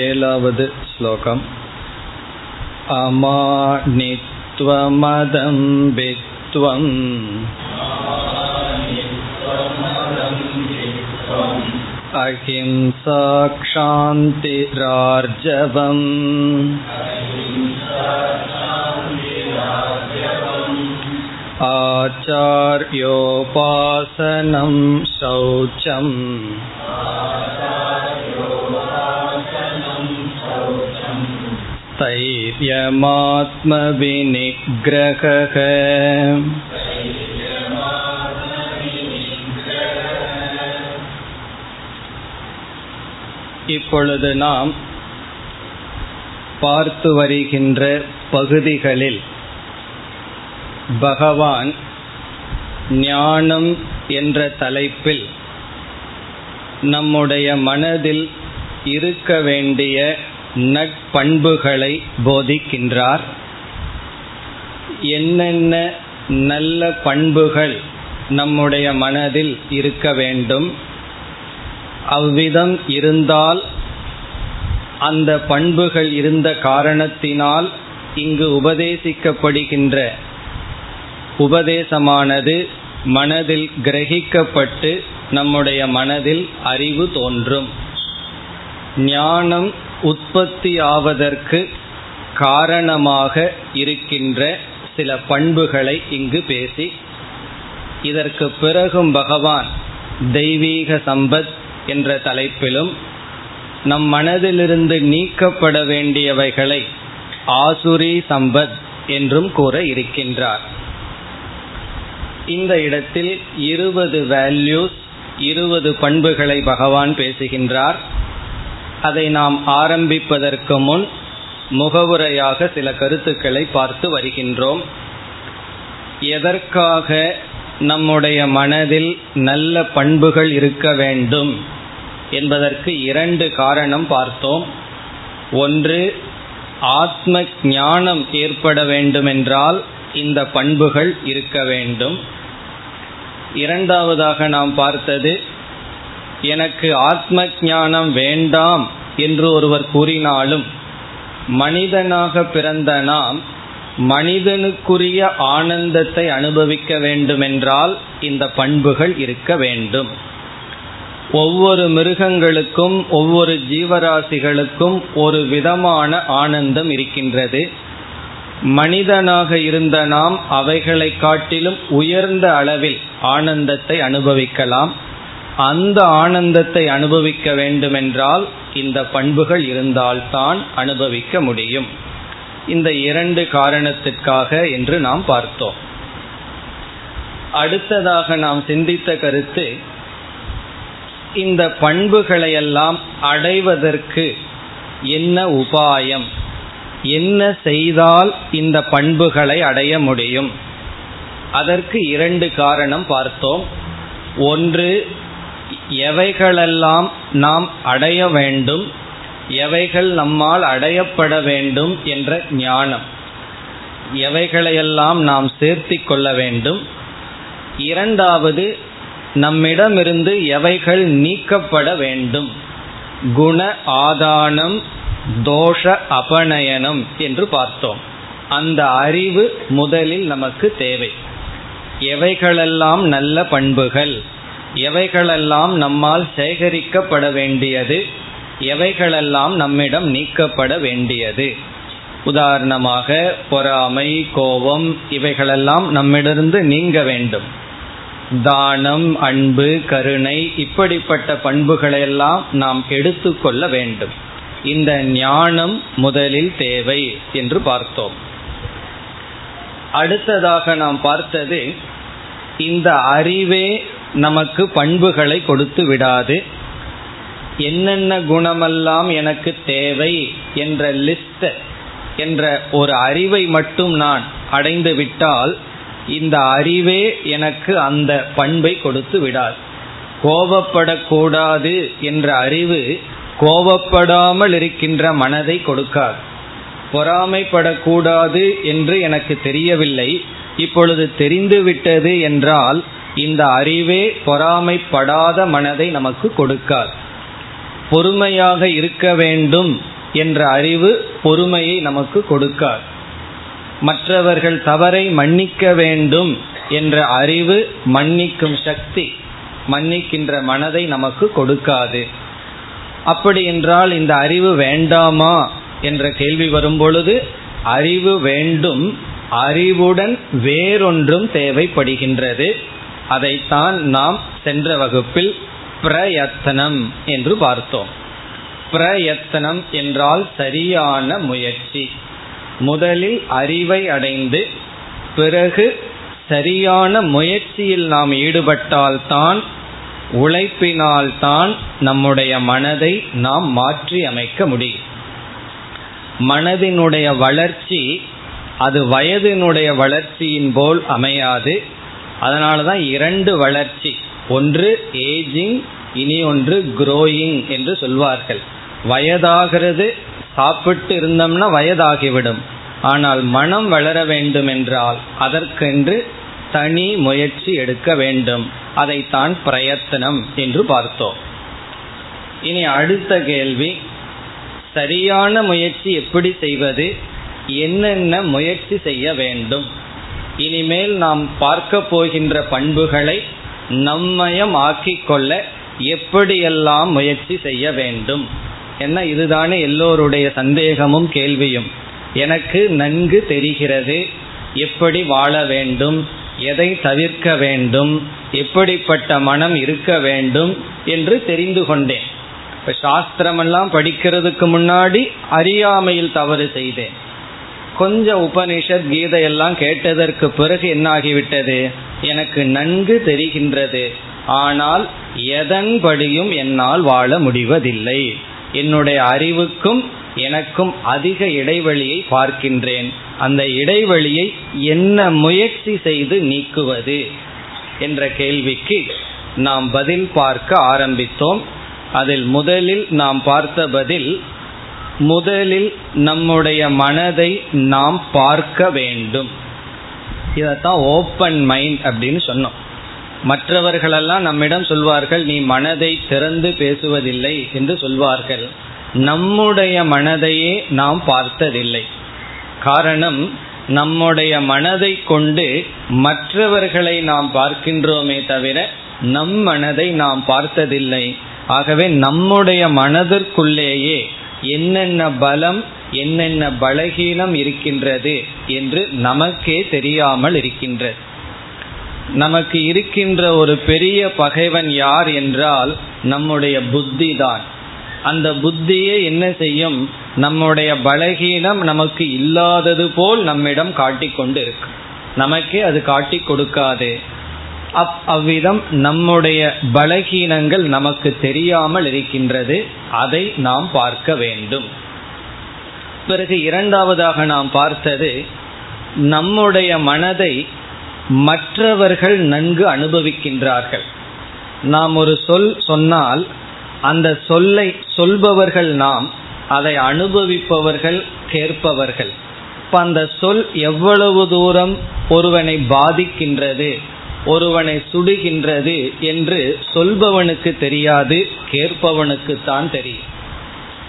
एलावद् श्लोकम् अमानित्वमदम्बित्वम् अहिंसाक्षान्तिरार्जवम् आचार्योपासनं शौचम् சைரியமாத்மவிநிகிரகக இப்பொழுது நாம் பார்த்து வருகின்ற பகுதிகளில் பகவான் ஞானம் என்ற தலைப்பில் நம்முடைய மனதில் இருக்க வேண்டிய நட்பண்புகளை போதிக்கின்றார். என்னென்ன நல்ல பண்புகள் நம்முடைய மனதில் இருக்க வேண்டும். அவ்விதம் இருந்தால் அந்த பண்புகள் இருந்த காரணத்தினால் இங்கு உபதேசிக்கப்படுகின்ற உபதேசமானது மனதில் கிரகிக்கப்பட்டு நம்முடைய மனதில் அறிவு தோன்றும். ஞானம் உற்பத்தியாவதற்கு காரணமாக இருக்கின்ற சில பண்புகளை இங்கு பேசி இதற்கு பிறகும் பகவான் தெய்வீக சம்பத் என்ற தலைப்பிலும் நம் மனதிலிருந்து நீக்கப்பட வேண்டியவைகளை ஆசுரி சம்பத் என்றும் கூற இருக்கின்றார். இந்த இடத்தில் இருபது வேல்யூஸ் இருபது பண்புகளை பகவான் பேசுகின்றார். அதை நாம் ஆரம்பிப்பதற்கு முன் முகவுரையாக சில கருத்துக்களை பார்த்து வருகின்றோம். எதற்காக நம்முடைய மனதில் நல்ல பண்புகள் இருக்க வேண்டும் என்பதற்கு இரண்டு காரணம் பார்த்தோம். ஒன்று ஆத்ம ஞானம் ஏற்பட வேண்டுமென்றால் இந்த பண்புகள் இருக்க வேண்டும். இரண்டாவதாக நாம் பார்த்தது எனக்கு ஆத்ம ஞானம் வேண்டாம் என்று ஒருவர் கூறினாலும் மனிதனாக பிறந்த நாம் மனிதனுக்குரிய ஆனந்தத்தை அனுபவிக்க வேண்டுமென்றால் இந்த பண்புகள் இருக்க வேண்டும். ஒவ்வொரு மிருகங்களுக்கும் ஒவ்வொரு ஜீவராசிகளுக்கும் ஒரு விதமான ஆனந்தம் இருக்கின்றது. மனிதனாக இருந்த நாம் அவைகளை காட்டிலும் உயர்ந்த அளவில் ஆனந்தத்தை அனுபவிக்கலாம். அந்த ஆனந்தத்தை அனுபவிக்க வேண்டுமென்றால் இந்த பண்புகள் இருந்தால்தான் அனுபவிக்க முடியும். இந்த இரண்டு காரணத்திற்காக என்று நாம் பார்த்தோம். அடுத்ததாக நாம் சிந்தித்த கருத்து இந்த பண்புகளையெல்லாம் அடைவதற்கு என்ன உபாயம்? என்ன செய்தால் இந்த பண்புகளை அடைய முடியும்? அதற்கு இரண்டு காரணம் பார்த்தோம். ஒன்று எவைகளெல்லாம் நாம் அடைய வேண்டும் எவைகள் நம்மால் அடையப்பட வேண்டும் என்ற ஞானம். எவைகளையெல்லாம் நாம் சேர்த்தி கொள்ள வேண்டும். இரண்டாவது நம்மிடமிருந்து எவைகள் நீக்கப்பட வேண்டும். குண ஆதானம் தோஷ அபநயனம் என்று பார்த்தோம். அந்த அறிவு முதலில் நமக்கு தேவை. எவைகளெல்லாம் நல்ல பண்புகள் எவைகளெல்லாம் நம்மால் சேகரிக்கப்பட வேண்டியது எவைகளெல்லாம் நம்மிடம் நீக்கப்பட வேண்டியது? உதாரணமாக பொறாமை கோபம் இவைகளெல்லாம் நம்மிடந்து நீங்க வேண்டும். தானம் அன்பு கருணை இப்படிப்பட்ட பண்புகளையெல்லாம் நாம் எடுத்துக்கொள்ள வேண்டும். இந்த ஞானம் முதலில் தேவை என்று பார்த்தோம். அடுத்ததாக நாம் பார்த்தது இந்த அறிவே நமக்கு பண்புகளை கொடுத்து விடாது. என்னென்ன குணமெல்லாம் எனக்கு தேவை என்ற லிஸ்ட் என்ற ஒரு அறிவை மட்டும் நான் அடைந்து விட்டால் இந்த அறிவே எனக்கு அந்த பண்பை கொடுத்து விடாது. கோபப்படக்கூடாது என்ற அறிவு கோபப்படாமல் இருக்கின்ற மனதை கொடுக்காது. பொறாமைப்படக்கூடாது என்று எனக்கு தெரியவில்லை. இப்பொழுது தெரிந்துவிட்டது என்றால் இந்த அறிவே பொறாமைப்படாத மனதை நமக்கு கொடுக்காது பொறுமையாக இருக்க வேண்டும் என்ற அறிவு பொறுமையை நமக்கு கொடுக்காது மற்றவர்கள் தவறை மன்னிக்க வேண்டும் என்ற அறிவு மன்னிக்கும் சக்தி மன்னிக்கின்ற மனதை நமக்கு கொடுக்காது. அப்படி என்றால் இந்த அறிவு வேண்டாமா என்ற கேள்வி வரும்பொழுது அறிவு வேண்டும் அறிவுடன் வேறொன்றும் தேவைப்படுகின்றது. அதைத்தான் நாம் சென்ற வகுப்பில் பிரயத்தனம் என்று பார்த்தோம். பிரயத்தனம் என்றால் சரியான முயற்சி. முதலில் அறிவை அடைந்து பிறகு சரியான முயற்சியில் நாம் ஈடுபட்டால்தான் உழைப்பினால்தான் நம்முடைய மனதை நாம் மாற்றி அமைக்க முடியும். மனதினுடைய வளர்ச்சி அது வயதினுடைய வளர்ச்சியின் போல் அமையாது. அதனால தான் இரண்டு வளர்ச்சி. ஒன்று ஏஜிங் இனி ஒன்று குரோயிங் என்று சொல்வார்கள். வயதாகிறது சாப்பிட்டு இருந்தோம்னா வயதாகிவிடும். ஆனால் மனம் வளர வேண்டும் என்றால் அதற்கென்று தனி முயற்சி எடுக்க வேண்டும். அதைத்தான் பிரயத்தனம் என்று பார்த்தோம். இனி அடுத்த கேள்வி சரியான முயற்சி எப்படி செய்வது? என்னென்ன முயற்சி செய்ய வேண்டும்? இனிமேல் நாம் பார்க்க போகின்ற பண்புகளை நம்மயம் ஆக்கிக்கொள்ள எப்படியெல்லாம் முயற்சி செய்ய வேண்டும்? என்ன இதுதானே எல்லோருடைய சந்தேகமும் கேள்வியும். எனக்கு நன்கு தெரிகிறது எப்படி வாழ வேண்டும் எதை தவிர்க்க வேண்டும் எப்படிப்பட்ட மனம் இருக்க வேண்டும் என்று தெரிந்து கொண்டேன். இப்போ சாஸ்திரமெல்லாம் படிக்கிறதுக்கு முன்னாடி அறியாமையில் தவறு செய்தேன். கொஞ்சம் உபனிஷத் கீதையெல்லாம் கேட்டதற்கு பிறகு என்னாகிவிட்டது? எனக்கு நன்கு தெரிகின்றது. ஆனால் எதன்படியும் என்னால் வாழ முடிவதில்லை. என்னுடைய அறிவுக்கும் எனக்கும் அதிக இடைவெளியை பார்க்கின்றேன். அந்த இடைவெளியை என்ன முயற்சி செய்து நீக்குவது? என்ற கேள்விக்கு நாம் பதில் பார்க்க ஆரம்பித்தோம். அதில் முதலில் நாம் பார்த்த பதில் முதலில் நம்முடைய மனதை நாம் பார்க்க வேண்டும். இதைத்தான் ஓப்பன் மைண்ட் அப்படின்னு சொன்னோம். மற்றவர்களெல்லாம் நம்மிடம் சொல்வார்கள் நீ மனதை திறந்து பேசுவதில்லை என்று சொல்வார்கள். நம்முடைய மனதையே நாம் பார்த்ததில்லை. காரணம் நம்முடைய மனதை கொண்டு மற்றவர்களை நாம் பார்க்கின்றோமே தவிர நம் மனதை நாம் பார்த்ததில்லை. ஆகவே நம்முடைய மனதிற்குள்ளேயே என்னென்ன பலம் என்னென்ன பலகீனம் இருக்கின்றது என்று நமக்கே தெரியாமல் இருக்கின்றது. நமக்கு இருக்கின்ற ஒரு பெரிய பகைவன் யார் என்றால் நம்முடைய புத்தி தான். அந்த புத்தியே என்ன செய்யும்? நம்முடைய பலகீனம் நமக்கு இல்லாதது போல் நம்மிடம் காட்டிக்கொண்டு இருக்கு. நமக்கே அது காட்டி கொடுக்காது. அப் அவ்விதம் நம்முடைய பலகீனங்கள் நமக்கு தெரியாமல் இருக்கின்றது. அதை நாம் பார்க்க வேண்டும். பிறகு இரண்டாவதாக நாம் பார்த்தது நம்முடைய மனதை மற்றவர்கள் நன்கு அனுபவிக்கின்றார்கள். நாம் ஒரு சொல் சொன்னால் அந்த சொல்லை சொல்பவர்கள் நாம் அதை அனுபவிப்பவர்கள் கேட்பவர்கள். இப்போ அந்த சொல் எவ்வளவு தூரம் ஒருவனை பாதிக்கின்றது? ஒருவனை சுடுகின்றது என்று சொல்பவனுக்கு தெரியாது கேட்பவனுக்கு தான் தெரியும்.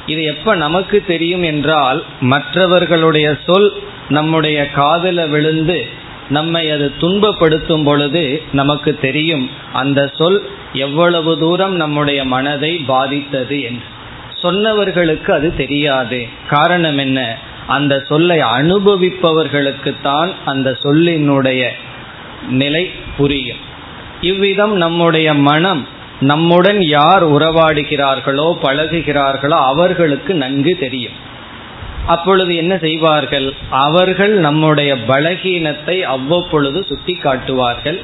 இது எப்ப நமக்கு தெரியும் என்றால் மற்றவர்களுடைய சொல் நம்முடைய காதல விழுந்து நம்மை அது துன்பப்படுத்தும் பொழுது நமக்கு தெரியும் அந்த சொல் எவ்வளவு தூரம் நம்முடைய மனதை பாதித்தது என்று. சொன்னவர்களுக்கு அது தெரியாது. காரணம் என்ன? அந்த சொல்லை அனுபவிப்பவர்களுக்குத்தான் அந்த சொல்லினுடைய நிலை புரியும். இவ்விதம் நம்முடைய மனம் நம்முடன் யார் உறவாடுகிறார்களோ பழகுகிறார்களோ அவர்களுக்கு நன்கு தெரியும். அப்பொழுது என்ன செய்வார்கள்? அவர்கள் நம்முடைய பலகீனத்தை அவ்வப்பொழுது சுட்டி காட்டுவார்கள்.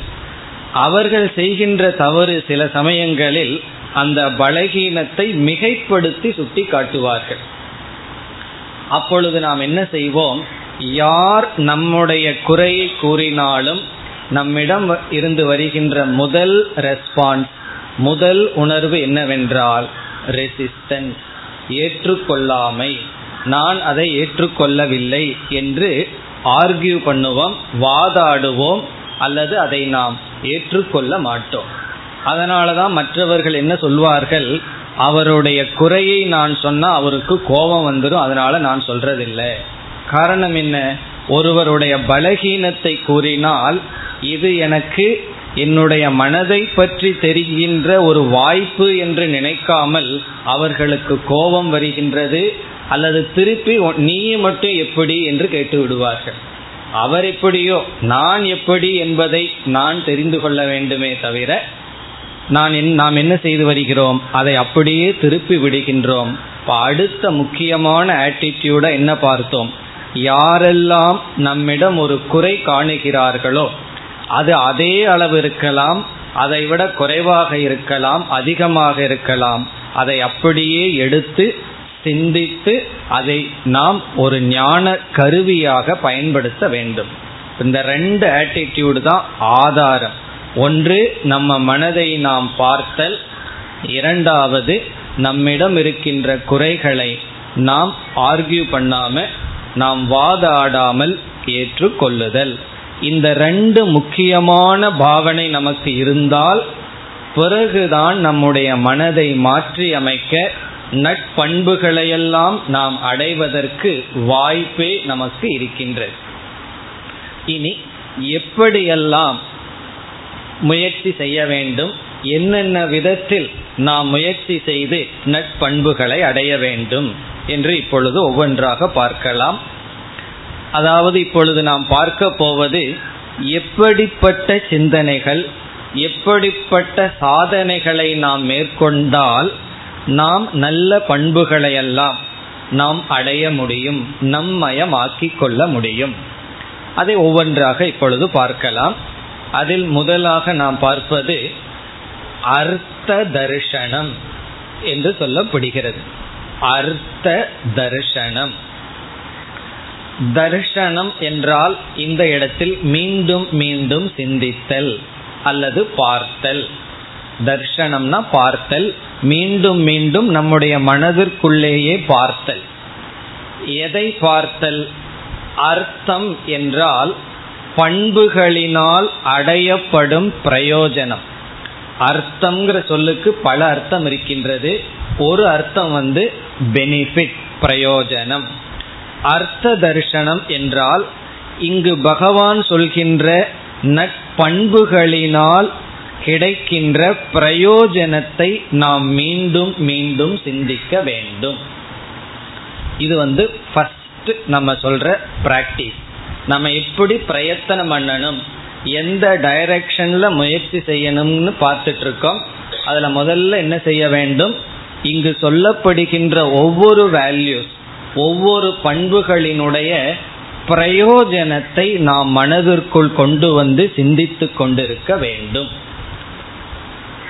அவர்கள் செய்கின்ற தவறு சில சமயங்களில் அந்த பலகீனத்தை மிகைப்படுத்தி சுட்டி காட்டுவார்கள். அப்பொழுது நாம் என்ன செய்வோம்? யார் நம்முடைய குறையை கூறினாலும் நம்மிடம் இருந்து வருகின்ற முதல் ரெஸ்பான்ஸ் முதல் உணர்வு என்னவென்றால் ரெசிஸ்டன்ஸ் ஏற்றுக்கொள்ளாமை. நான் அதை ஏற்றுக்கொள்ளவில்லை என்று ஆர்கியூ பண்ணுவோம் வாதாடுவோம் அல்லது அதை நாம் ஏற்றுக்கொள்ள மாட்டோம். அதனால தான் மற்றவர்கள் என்ன சொல்வார்கள்? அவருடைய குறையை நான் சொன்னால் அவருக்கு கோபம் வந்துடும் அதனால நான் சொல்றதில்லை. காரணம் என்ன? ஒருவருடைய பலகீனத்தை கூறினால் இது எனக்கு என்னுடைய மனதை பற்றி தெரிகின்ற ஒரு வாய்ப்பு என்று நினைக்காமல் அவர்களுக்கு கோபம் வருகின்றது அல்லது திருப்பி நீ மட்டும் எப்படி என்று கேட்டு விடுவார்கள். அவர் எப்படியோ நான் எப்படி என்பதை நான் தெரிந்து கொள்ள வேண்டுமே தவிர நான் நாம் என்ன செய்து வருகிறோம் அதை அப்படியே திருப்பி விடுகின்றோம். இப்போ அடுத்த முக்கியமான ஆட்டிடியூட என்ன பார்த்தோம்? யாரெல்லாம் நம்மிடம் ஒரு குறை காணுகிறார்களோ அது அதே அளவு இருக்கலாம் அதை விட குறைவாக இருக்கலாம் அதிகமாக இருக்கலாம். அதை அப்படியே எடுத்து சிந்தித்து அதை நாம் ஒரு ஞான கருவியாக பயன்படுத்த வேண்டும். இந்த ரெண்டு ஆட்டிடியூடு தான் ஆதாரம். ஒன்று நம்ம மனதை நாம் பார்த்தல். இரண்டாவது நம்மிடம் இருக்கின்ற குறைகளை நாம் ஆர்கியூ பண்ணாம நாம் வாதாடாமல் ஏற்றுக்கொள்ளுதல். இந்த ரெண்டு முக்கியமான பாவனை நமக்கு இருந்தால் பிறகுதான் நம்முடைய மனதை மாற்றி அமைக்க நட்பண்புகளையெல்லாம் நாம் அடைவதற்கு வாய்ப்பே நமக்கு இருக்கின்றது. இனி எப்படியெல்லாம் முயற்சி செய்ய வேண்டும்? என்னென்ன விதத்தில் நாம் முயற்சி செய்து நட்பண்புகளை அடைய வேண்டும்? என்று இப்பொழுது ஒவ்வொன்றாக பார்க்கலாம். அதாவது இப்பொழுது நாம் பார்க்க போவது எப்படிப்பட்ட சிந்தனைகள் எப்படிப்பட்ட சாதனைகளை நாம் மேற்கொண்டால் நாம் நல்ல பண்புகளையெல்லாம் நாம் அடைய முடியும் நம்மயமாக்கிக் கொள்ள முடியும். அதை ஒவ்வொன்றாக இப்பொழுது பார்க்கலாம். அதில் முதலாக நாம் பார்ப்பது அர்த்த தரிசனம் என்று சொல்லப்படுகிறது. அர்த்த தர்ஷனம். தர்ஷனம் என்றால் இந்த இடத்தில் மீண்டும் மீண்டும் சிந்தித்தல் அல்லது பார்த்தல். தர்ஷனம்னா பார்த்தல் மீண்டும் மீண்டும் நம்முடைய மனதிற்குள்ளேயே பார்த்தல். எதை பார்த்தல்? அர்த்தம் என்றால் பண்புகளினால் அடையப்படும் பிரயோஜனம். அர்த்தம்ங்கிற சொல்லுக்கு பல அர்த்தம் இருக்கின்றது. ஒரு அர்த்தம் வந்து பெனிஃபிட் பிரயோஜனம். அர்த்த தரிசனம் என்றால் இங்கு பகவான் சொல்கின்ற நட்பண்புகளினால் கிடைக்கின்ற பிரயோஜனத்தை நாம் மீண்டும் மீண்டும் சிந்திக்க வேண்டும். இது வந்து ஃபர்ஸ்ட் நம்ம சொல்ற பிராக்டிஸ் நம்ம எப்படி பிரயத்தனம் பண்ணணும்? எந்த டைரக்ஷன்ல முயற்சி செய்யணும்னு பார்த்துட்டு இருக்கோம் அதுல முதல்ல என்ன செய்ய வேண்டும்? இங்கு சொல்லப்படுகின்ற ஒவ்வொரு வேல்யூஸ் ஒவ்வொரு பண்புகளினுடைய பிரயோஜனத்தை நாம் மனதிற்குள் கொண்டு வந்து சிந்தித்து கொண்டிருக்க வேண்டும்.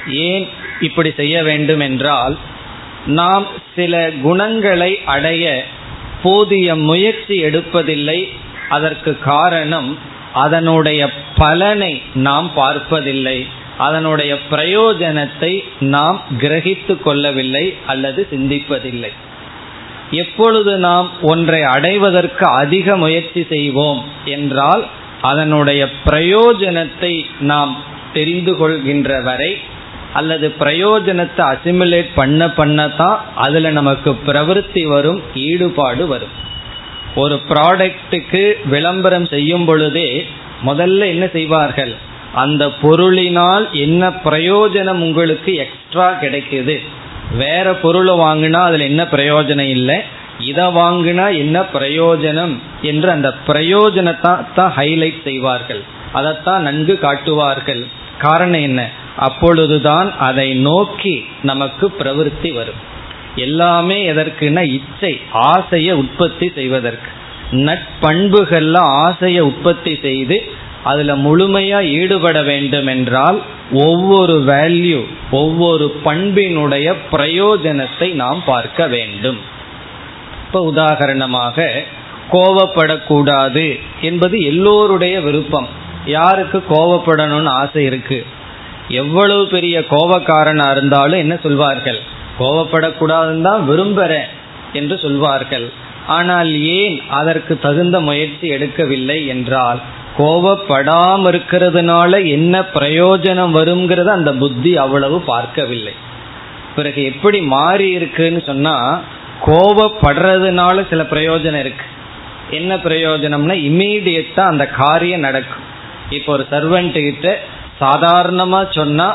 ஏன் இப்படி செய்ய வேண்டும் என்றால் நாம் சில குணங்களை அடைய போதிய முயற்சி எடுப்பதில்லை. அதற்கு காரணம் அதனுடைய பலனை நாம் பார்ப்பதில்லை. அதனுடைய பிரயோஜனத்தை நாம் கிரகித்து கொள்ளவில்லை அல்லது சிந்திப்பதில்லை. எப்பொழுது நாம் ஒன்றை அடைவதற்கு அதிக முயற்சி செய்வோம் என்றால் அதனுடைய பிரயோஜனத்தை நாம் தெரிந்து கொள்கின்ற வரை அல்லது பிரயோஜனத்தை அசிமுலேட் பண்ண பண்ண தான் அதில் நமக்கு பிரவருத்தி வரும் ஈடுபாடு வரும். ஒரு ப்ராடக்ட்டுக்கு விளம்பரம் செய்யும் பொழுதே முதல்ல என்ன செய்வார்கள்? அந்த பொருளினால் என்ன பிரயோஜனம் உங்களுக்கு எக்ஸ்ட்ரா கிடைக்குது? வேற பொருளை வாங்கினா அதில் என்ன பிரயோஜனம் இல்லை? இதை வாங்கினா என்ன பிரயோஜனம்? என்று அந்த பிரயோஜனத்தை தான் ஹைலைட் செய்வார்கள். அதைத்தான் நன்கு காட்டுவார்கள். காரணம் என்ன? அப்பொழுதுதான் அதை நோக்கி நமக்கு பிரவருத்தி வரும். எல்லாமே எதற்குன்னா இச்சை ஆசையை உற்பத்தி செய்வதற்கு. நட்பண்புகள்ல ஆசையை உற்பத்தி செய்து அதுல முழுமையா ஈடுபட வேண்டும் என்றால் ஒவ்வொரு வேல்யூ ஒவ்வொரு பண்பினுடைய பிரயோஜனத்தை நாம் பார்க்க வேண்டும். இப்ப உதாரணமாக கோவப்படக்கூடாது என்பது எல்லோருடைய விருப்பம். யாருக்கு கோவப்படணும்னு ஆசை இருக்கு? எவ்வளவு பெரிய கோபக்காரனா இருந்தாலும் என்ன சொல்வார்கள்? கோவப்படக்கூடாதுன்னு தான் விரும்புகிறேன் என்று சொல்வார்கள். ஆனால் ஏன் அதற்கு தகுந்த முயற்சி எடுக்கவில்லை என்றால் கோவப்படாமல் இருக்கிறதுனால என்ன பிரயோஜனம் வருங்கிறத அந்த புத்தி அவ்வளவு பார்க்கவில்லை. பிறகு எப்படி மாறி இருக்குன்னு சொன்னா கோவப்படுறதுனால சில பிரயோஜனம் இருக்கு. என்ன பிரயோஜனம்னா இமீடியட்டா அந்த காரியம் நடக்கும். இப்போ ஒரு சர்வெண்ட் கிட்ட சாதாரணமா சொன்னா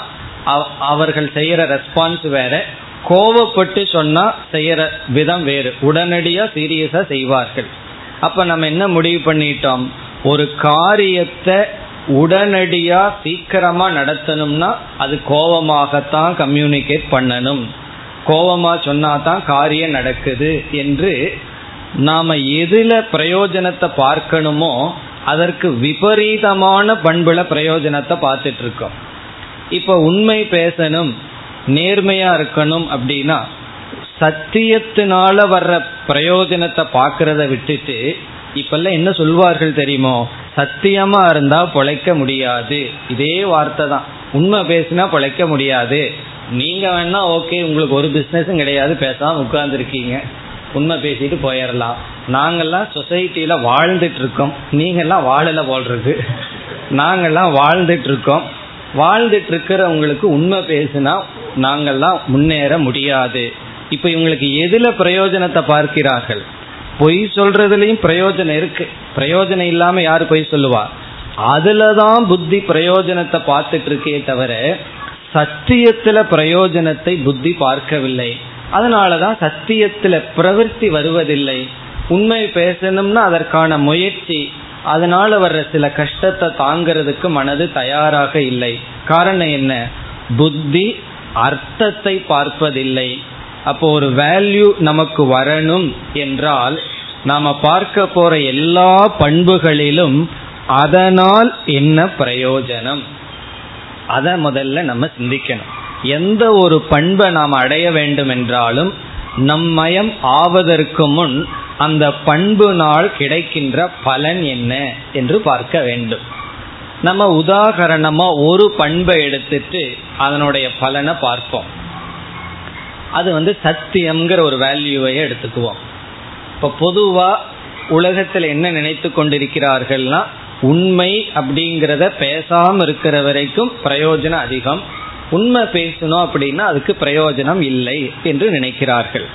அவர்கள் செய்யற ரெஸ்பான்ஸ் வேற கோவப்பட்டு சொன்னா செய்யற விதம் வேறு. உடனடியா சீரியஸா செய்வார்கள். அப்ப நம்ம என்ன முடிவு பண்ணிட்டோம்? ஒரு காரியத்தை உடனடியா சீக்கிரமா நடத்தணும்னா அது கோபமாகத்தான் கம்யூனிகேட் பண்ணணும். கோபமா சொன்னா தான் காரியம் நடக்குது என்று நாம எதுல பிரயோஜனத்தை பார்க்கணுமோ அதற்கு விபரீதமான பண்புல பிரயோஜனத்தை பார்த்துட்டு இருக்கோம். இப்ப உண்மை பேசணும். நேர்மையா இருக்கணும் அப்படின்னா சத்தியத்தினால வர்ற பிரயோஜனத்தை பார்க்கறத விட்டுட்டு இப்பெல்லாம் என்ன சொல்வார்கள் தெரியுமோ? சத்தியமா இருந்தா பொழைக்க முடியாது. இதே வார்த்தை தான். உண்மை பேசினா பொழைக்க முடியாது. நீங்க வேணா ஓகே உங்களுக்கு ஒரு பிசினஸும் கிடையாது பேசாம உட்கார்ந்துருக்கீங்க. உண்மை பேசிட்டு போயிடலாம் நாங்கெல்லாம் சொசைட்டியில வாழ்ந்துட்டு இருக்கோம் நீங்கெல்லாம் வாழல போல்றது நாங்கெல்லாம் வாழ்ந்துட்டு இருக்கோம் வாழ்ந்துட்டு இருக்கிறவங்களுக்கு உண்மை பேசினா நாங்கெல்லாம் முன்னேற முடியாது. இப்ப இவங்களுக்கு எதுல பிரயோஜனத்தை பார்க்கிறார்கள்? பொய் சொல்றதுலயும் பிரயோஜனம் இருக்கு. பிரயோஜனம் இல்லாம யாரு பொய் சொல்லுவா? அதுலதான் புத்தி பிரயோஜனத்தை பார்த்துட்டு இருக்கே தவிர சத்தியத்துல பிரயோஜனத்தை புத்தி பார்க்கவில்லை. அதனாலதான் சத்தியத்துல பிரவர்த்தி வருவதில்லை. உண்மை பேசணும்னா அதற்கான முயற்சி. அதனால வர்ற சில கஷ்டத்தை தாங்கிறதுக்கு மனது தயாராக இல்லை. காரணம் என்ன? புத்தி அர்த்தத்தை பார்ப்பதில்லை. அப்போ ஒரு வேல்யூ நமக்கு வரணும் என்றால் நாம பார்க்க போற எல்லா பண்புகளிலும் அதனால் என்ன பிரயோஜனம்? அதை முதல்ல நம்ம சிந்திக்கணும். எந்த ஒரு பண்பை நாம் அடைய வேண்டும் என்றாலும் நம்மயம் ஆவதற்கு முன் அந்த பண்பு நாள் கிடைக்கின்ற பலன் என்ன என்று பார்க்க வேண்டும். நம்ம உதாகரணமா ஒரு பண்பை எடுத்துட்டு அதனுடைய பலனை பார்ப்போம். அது வந்து சத்தியம்ங்கிற ஒரு வேல்யூவை எடுத்துக்குவோம். இப்போ பொதுவா உலகத்தில் என்ன நினைத்து கொண்டிருக்கிறார்கள்னா உண்மை அப்படிங்கிறத பேசாம இருக்கிற வரைக்கும் பிரயோஜனம் அதிகம். உண்மை பேசணும் அப்படின்னா அதுக்கு பிரயோஜனம் இல்லை என்று நினைக்கிறார்கள்.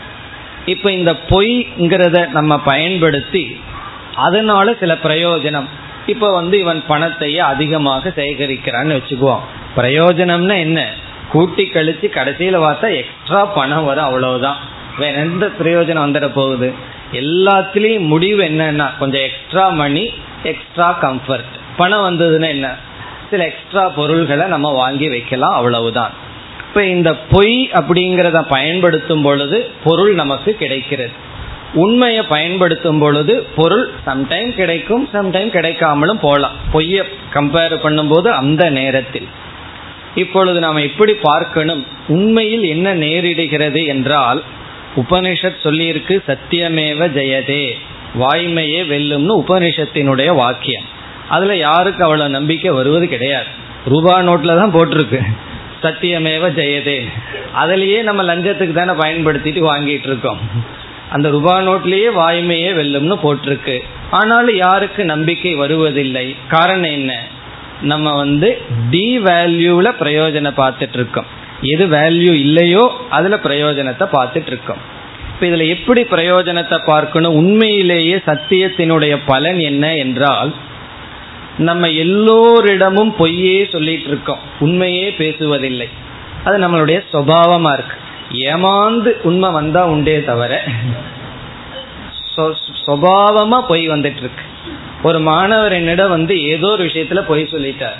இப்ப இந்த பொய்ங்கிறத நம்ம பயன்படுத்தி அதனால சில பிரயோஜனம். இப்ப வந்து இவன் பணத்தையே அதிகமாக சேகரிக்கிறான்னு வச்சுக்குவோம். பிரயோஜனம்னா என்ன? கூட்டி கழிச்சு கடைசியில பார்த்தா எக்ஸ்ட்ரா பணம் வரும் அவ்வளவுதான். வேற எந்த பிரயோஜனம் வந்துட போகுது? எல்லாத்துலயும் முடிவு என்னன்னா கொஞ்சம் எக்ஸ்ட்ரா மணி எக்ஸ்ட்ரா கம்ஃபர்ட் பணம் வந்ததுன்னா என்ன? சில எக்ஸ்ட்ரா பொருள்களை நம்ம வாங்கி வைக்கலாம் அவ்வளவுதான். இப்ப இந்த பொய் அப்படிங்கிறத பயன்படுத்தும் பொழுது பொருள் நமக்கு கிடைக்கிறது. உண்மையை பயன்படுத்தும் பொழுது பொருள் சம்டைம் கிடைக்கும் சம்டைம் கிடைக்காமலும் போகலாம். பொய்யை கம்பேர் பண்ணும்போது அந்த நேரத்தில். இப்பொழுது நாம் எப்படி பார்க்கணும்? உண்மையில் என்ன நேரிடுகிறது என்றால் உபனிஷத் சொல்லியிருக்கு சத்தியமேவ ஜெயதே வாய்மையே வெல்லும்னு உபனிஷத்தினுடைய வாக்கியம். அதுல யாருக்கு அவ்வளவு நம்பிக்கை வருவது கிடையாது. ரூபா நோட்ல தான் போட்டிருக்கு. சத்தியமேவ ஜெயதே. அதுலயே நம்ம லஞ்சத்துக்கு தானே பயன்படுத்திட்டு வாங்கிட்டு இருக்கோம். அந்த ரூபா நோட்லயே வாய்மையே வெல்லும்னு போட்டிருக்கு. ஆனாலும் யாருக்கு நம்பிக்கை வருவதில்லை? காரணம் என்ன? நம்ம வந்து டி வேல்யூல பிரயோஜனம் பார்த்துட்டு இருக்கோம் எது வேல்யூ இல்லையோ அதுல பிரயோஜனத்தை பார்த்துட்டு இருக்கோம் இப்ப இதுல எப்படி பிரயோஜனத்தை பார்க்கணும்? உண்மையிலேயே சத்தியத்தினுடைய பலன் என்ன என்றால் நம்ம எல்லோரிடமும் பொய்யே சொல்லிட்டு இருக்கோம் உண்மையே பேசுவதில்லை. அது நம்மளுடைய சுவாவமா இருக்கு. ஏமாந்து உண்மை வந்தா உண்டே தவிர சுவாவமா பொய் வந்துட்டு இருக்கு ஒரு மாணவர் என்னிடம் வந்து ஏதோ ஒரு விஷயத்துல பொய் சொல்லிட்டார்.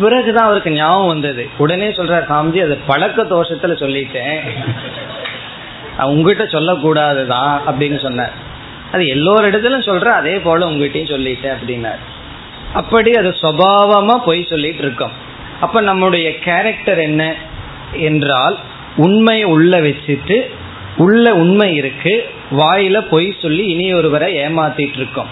பிறகுதான் அவருக்கு ஞாபகம் வந்தது. உடனே சொல்றார் சாமிஜி அது பழக்க தோஷத்துல சொல்லிட்டேன். உங்ககிட்ட சொல்லக்கூடாதுதான் அப்படின்னு சொன்னார். அது எல்லோரிடத்திலும் சொல்ற அதே போல உங்ககிட்டயும் சொல்லிட்டேன் அப்படின்னார். அப்படி அது சுவாவமா பொய் சொல்லிட்டு இருக்கோம். அப்ப நம்முடைய கேரக்டர் என்ன என்றால் உண்மையை உள்ள வச்சுட்டு உள்ள உண்மை இருக்கு வாயில பொய் சொல்லி இனி ஒருவரை ஏமாத்திட்டு இருக்கோம்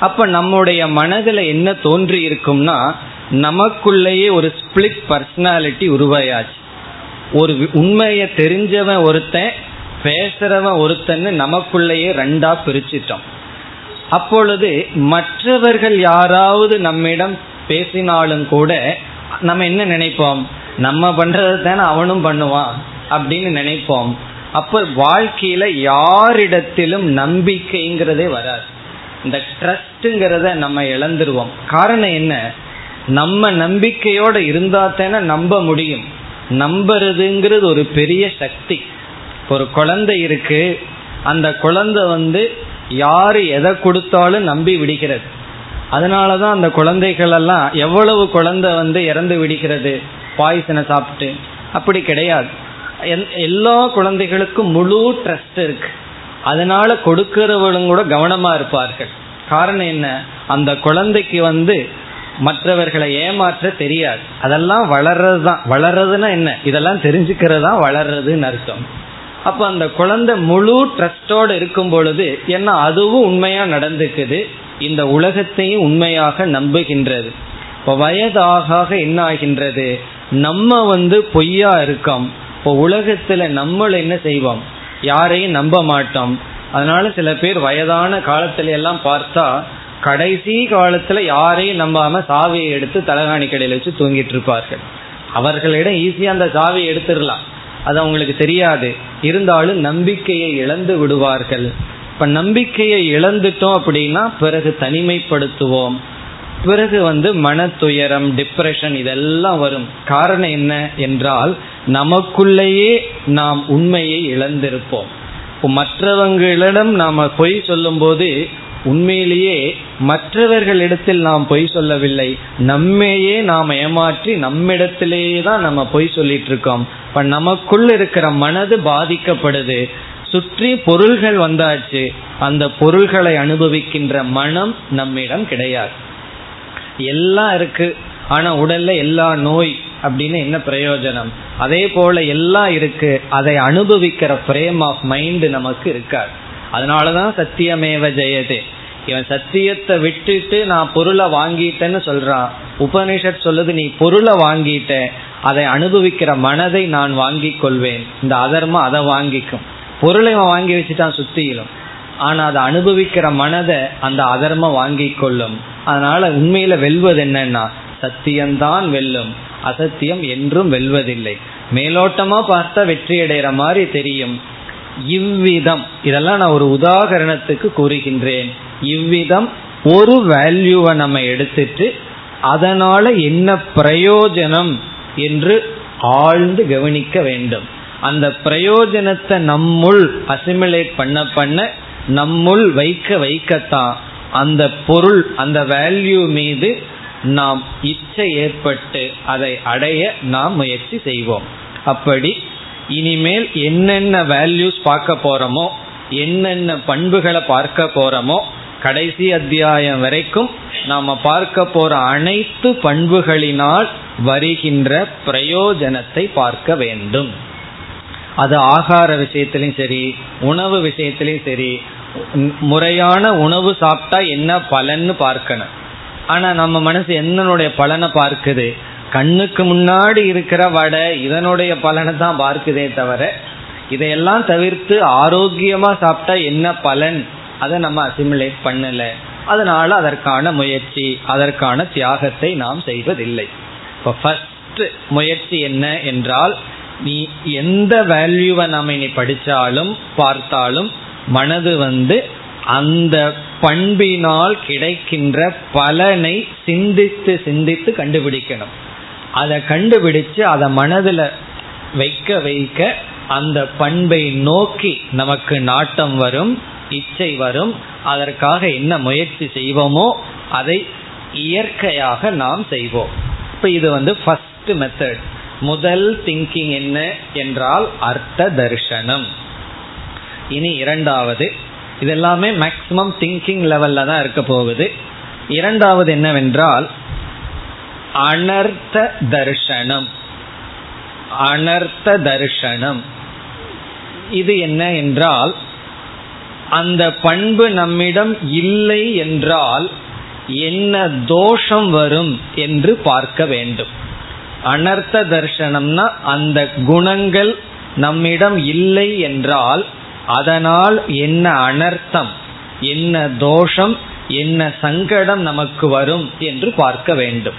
அப்ப நம்முடைய மனதுல என்ன தோன்றி இருக்கும்னா நமக்குள்ளேயே ஒரு ஸ்பிளிட் பர்சனாலிட்டி உருவாயாச்சு. ஒரு உண்மையை தெரிஞ்சவன் ஒருத்தன் பேசுறவன் ஒருத்தன்னு நமக்குள்ளேயே ரெண்டா பிரிச்சிட்டோம். அப்பொழுது மற்றவர்கள் யாராவது நம்மிடம் பேசினாலும் கூட நம்ம என்ன நினைப்போம்? நம்ம பண்றது தானே அவனும் பண்ணுவான். அப்படின்னு நினைப்போம். அப்ப வாழ்க்கையில யாரிடத்திலும் நம்பிக்கைங்கிறதே வராது. இந்த ட்ரஸ்ட்ங்கிறத நம்ம இழந்துருவோம். காரணம் என்ன? நம்ம நம்பிக்கையோட இருந்தா தானே நம்ப முடியும். நம்புறதுங்கிறது ஒரு பெரிய சக்தி. ஒரு குழந்தை இருக்கு. அந்த குழந்தை வந்து யாரு எதை கொடுத்தாலும் நம்பி விடுகிறது. அதனால தான் அந்த குழந்தைகள் எல்லாம் எவ்வளவு குழந்தை வந்து இறந்து விடுகிறது? பாய்சனை சாப்பிட்டு. அப்படி கிடையாது. எல்லா குழந்தைகளுக்கும் முழு ட்ரஸ்ட் இருக்கு. அதனால கொடுக்கிறவங்களும் கூட கவனமா இருப்பார்கள். காரணம் என்ன? அந்த குழந்தைக்கு வந்து மற்றவர்களை ஏமாற்ற தெரியாது. அதெல்லாம் வளர்றது தான் வளர்றதுன்னா என்ன? இதெல்லாம் தெரிஞ்சுக்கிறது? தான் வளர்றதுன்னு அர்த்தம். அப்போ அந்த குழந்தை முழு ட்ரஸ்டோடு இருக்கும் பொழுது என்ன? அதுவும் உண்மையாக நடந்துக்குது. இந்த உலகத்தையும் உண்மையாக நம்புகின்றது. இப்போ வயதாக என்ன ஆகின்றது? நம்ம வந்து பொய்யா இருக்கோம். இப்போ உலகத்துல நம்மள என்ன செய்வோம்? யாரையும் நம்ப மாட்டோம். அதனால சில பேர் வயதான காலத்துல எல்லாம் பார்த்தா கடைசி காலத்துல யாரையும் நம்பாம சாவியை எடுத்து தலகாணி கடையில் வச்சு தூங்கிட்டு இருப்பார்கள். அவர்களிடம் ஈஸியா அந்த சாவியை எடுத்துடலாம். அது அவங்களுக்கு தெரியாது. இருந்தாலும் நம்பிக்கையை இழந்து விடுவார்கள். இப்ப நம்பிக்கையை இழந்துட்டோம் அப்படின்னா பிறகு தனிமைப்படுத்துவோம். பிறகு வந்து மன துயரம் டிப்ரெஷன் இதெல்லாம் வரும். காரணம் என்ன என்றால் நமக்குள்ளேயே நாம் உண்மையை இழந்திருப்போம். மற்றவங்களிடம் நாம் பொய் சொல்லும்போது உண்மையிலேயே மற்றவர்களிடத்தில் நாம் பொய் சொல்லவில்லை. நம்மையே நாம் ஏமாற்றி நம்மிடத்திலேயே தான் நம்ம பொய் சொல்லிட்டு இருக்கோம் இப்ப நமக்குள் இருக்கிற மனது பாதிக்கப்படுது. சுற்றி பொருள்கள் வந்தாச்சு. அந்த பொருள்களை அனுபவிக்கின்ற மனம் நம்மிடம் கிடையாது. எல்லாம் இருக்கு. ஆனா உடல்ல எல்லா நோய் அப்படின்னு என்ன பிரயோஜனம்? அதே போல எல்லாம் இருக்கு. அதை அனுபவிக்கிற ஃப்ரேம் ஆஃப் மைண்ட் நமக்கு இருக்காது. அதனாலதான் சத்தியமேவ ஜெயதே. இவன் சத்தியத்தை விட்டுட்டு நான் பொருளை வாங்கிட்டேன்னு சொல்றான். உபனிஷத் சொல்லுது நீ பொருளை வாங்கிட்ட. அதை அனுபவிக்கிற மனதை நான் வாங்கி கொள்வேன். இந்த அதர்மம் அதை வாங்கிக்கும். பொருளை வாங்கி வச்சுட்டான் சுத்தியிலும். ஆனா அதை அனுபவிக்கிற மனதை அந்த அதர்மம் வாங்கி கொள்ளும். அதனால உண்மையில வெல்வது என்னன்னா சத்தியம்தான் வெல்லும். அசத்தியம் என்றும் வெல்வதில்லை. மேலோட்டமா பார்த்தா வெற்றி அடைகிற மாதிரி தெரியும். இவ்விதம் இதெல்லாம் நான் ஒரு உதாகரணத்துக்கு கூறுகின்றேன். இவ்விதம் ஒரு வேல்யூவை நம்ம எடுத்துட்டு அதனால என்ன பிரயோஜனம் என்று ஆழ்ந்து கவனிக்க வேண்டும். அந்த பிரயோஜனத்தை நம்முள் அசிமிலேட் பண்ண பண்ண நம்முள் வைக்க வைக்கத்தான். அந்த பொருள் அந்த வேல்யூ மீது நாம் இச்சை ஏற்பட்டு அதை அடைய நாம் முயற்சி செய்வோம். அப்படி இனிமேல் என்னென்ன வேல்யூஸ் பார்க்க போறோமோ என்னென்ன பண்புகளை பார்க்க போறோமோ கடைசி அத்தியாயம் வரைக்கும் நாம பார்க்க போற அனைத்து பண்புகளினால் வருகின்ற பிரயோஜனத்தை பார்க்க வேண்டும். அது ஆகார விஷயத்திலையும் சரி உணவு விஷயத்திலையும் சரி முறையான உணவு சாப்பிட்டா என்ன பலன்னு பார்க்கணும். ஆனா நம்ம மனசு என்னனுடைய பலனை பார்க்குது. கண்ணுக்கு முன்னாடி இருக்கிற வடை இதனுடைய பலனை தான் பார்க்குதே தவிர இதையெல்லாம் தவிர்த்து ஆரோக்கியமா சாப்பிட்டா என்ன பலன்? அதை நம்ம அசிமுலேட் பண்ணல. அதனால அதற்கான முயற்சி அதற்கான தியாகத்தை நாம் செய்வதில்லை. இப்போ ஃபர்ஸ்ட் முயற்சி என்ன என்றால் நீ எந்த வேல்யூவை நாம இனி படித்தாலும் பார்த்தாலும் மனது வந்து அந்த பண்பினால் கிடைக்கின்ற பலனை சிந்தித்து சிந்தித்து கண்டுபிடிக்கணும். அதை கண்டுபிடிச்சு அதை மனதில் வைக்க வைக்க அந்த பண்பை நோக்கி நமக்கு நாட்டம் வரும் இச்சை வரும் அதற்காக என்ன முயற்சி செய்வோமோ அதை இயற்கையாக நாம் செய்வோம். இப்போ இது வந்து ஃபர்ஸ்ட் மெத்தட் முதல் திங்கிங் என்ன என்றால் அர்த்த தர்ஷனம் இனி இரண்டாவது இதெல்லாமே மேக்சிமம் திங்கிங் லெவல்ல தான் இருக்க போகுது. இரண்டாவது என்னவென்றால் அனர்த்த தர்ஷனம் அனர்த்த தர்ஷனம் இது என்ன என்றால் அந்த பண்பு நம்மிடம் இல்லை என்றால் என்ன தோஷம் வரும் என்று பார்க்க வேண்டும். அனர்த்த தர்ஷனம்னா அந்த குணங்கள் நம்மிடம் இல்லை என்றால் அதனால் என்ன அனர்த்தம் என்ன தோஷம் என்ன சங்கடம் நமக்கு வரும் என்று பார்க்க வேண்டும்.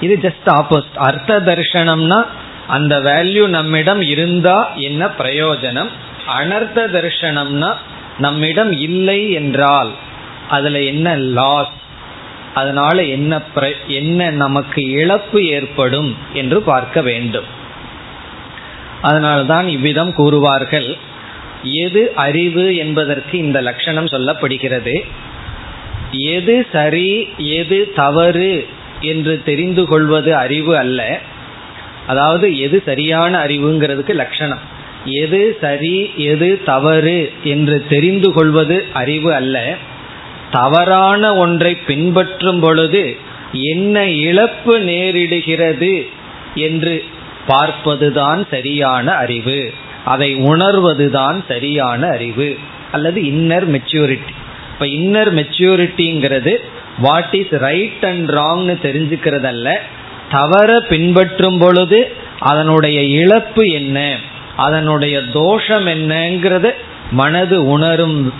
இது ஜஸ்ட் ஆப்போசிட் அர்த்த தர்ஷனம்னா அந்த வேல்யூ நம்மிடம் இருந்தா என்ன பிரயோஜனம்? அனர்த்த தர்ஷனம்னா நம்மிடம் இல்லை என்றால் அதுல என்ன லாஸ் அதனால என்ன என்ன நமக்கு இழப்பு ஏற்படும் என்று பார்க்க வேண்டும். அதனால்தான் இவ்விதம் கூறுவார்கள். எது அறிவு என்பதற்கு இந்த லட்சணம் சொல்லப்படுகிறது? எது சரி எது தவறு என்று தெரிந்து கொள்வது அறிவு அல்ல. அதாவது எது சரியான அறிவுங்கிறதுக்கு லட்சணம். எது சரி எது தவறு என்று தெரிந்து கொள்வது அறிவு அல்ல. தவறான ஒன்றை பின்பற்றும் பொழுது என்ன இழப்பு நேரிடுகிறது என்று பார்ப்பதுதான் சரியான அறிவு. அதை உணர்வதுதான் சரியான அறிவு. அல்லது இன்னர் மெச்சூரிட்டி இப்ப இன்னர் மெச்சூரிட்டிங்கிறது வாட் இஸ் ரைட் அண்ட் ராங்னு தெரிஞ்சுக்கிறதல்ல. தவற பின்பற்றும் பொழுது அதனுடைய இழப்பு என்ன? அதனுடைய தோஷம் என்னங்கிறது மனது உணரும்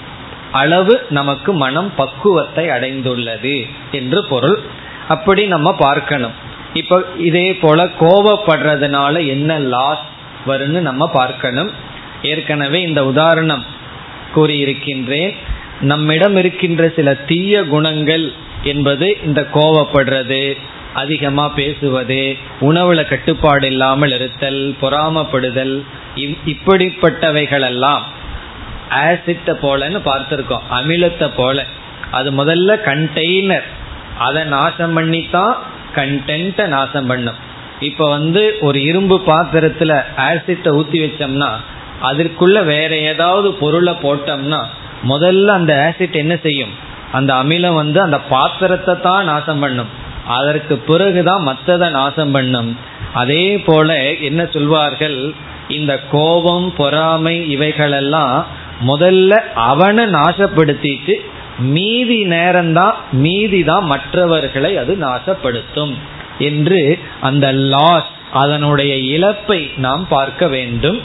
அளவு நமக்கு மனம் பக்குவத்தை அடைந்துள்ளது என்று பொருள். அப்படி நம்ம பார்க்கணும். இப்போ இதே போல கோபப்படுறதுனால என்ன லாஸ் வரும்னு நம்ம பார்க்கணும். ஏற்கனவே இந்த உதாரணம் கூறியிருக்கின்றேன். நம்மிடம் இருக்கின்ற சில தீய குணங்கள் என்பது இந்த கோவப்படுறது அதிகமாக பேசுவது உணவுல கட்டுப்பாடு இல்லாமல் இருத்தல் பொறாமப்படுதல் இப்படிப்பட்டவைகளெல்லாம் ஆசிட்டை போலன்னு பார்த்துருக்கோம் அமிலத்தை போல. அது முதல்ல கண்டெய்னர் அதை நாசம் பண்ணித்தான் கண்டென்ட்டை நாசம் பண்ணும். இப்ப வந்து ஒரு இரும்பு பாத்திரத்துல ஆசிட்ட ஊத்தி வச்சோம்னா அதற்குள்ள வேற ஏதாவது பொருளை போட்டோம்னா முதல்ல அந்த ஆசிட் என்ன செய்யும்? அந்த அமிலம் வந்து அந்த பாத்திரத்தை தான் நாசம் பண்ணும். அதற்கு பிறகுதான் மற்றதை நாசம் பண்ணும். அதே போல என்ன சொல்வார்கள்? இந்த கோபம் பொறாமை இவைகளெல்லாம் முதல்ல அவனை நாசப்படுத்திட்டு மீதி நேரம்தான் மீதி தான் மற்றவர்களை அது நாசப்படுத்தும். என்று அந்த லாஸ் அதனுடைய இழப்பை நாம் பார்க்க வேண்டும்.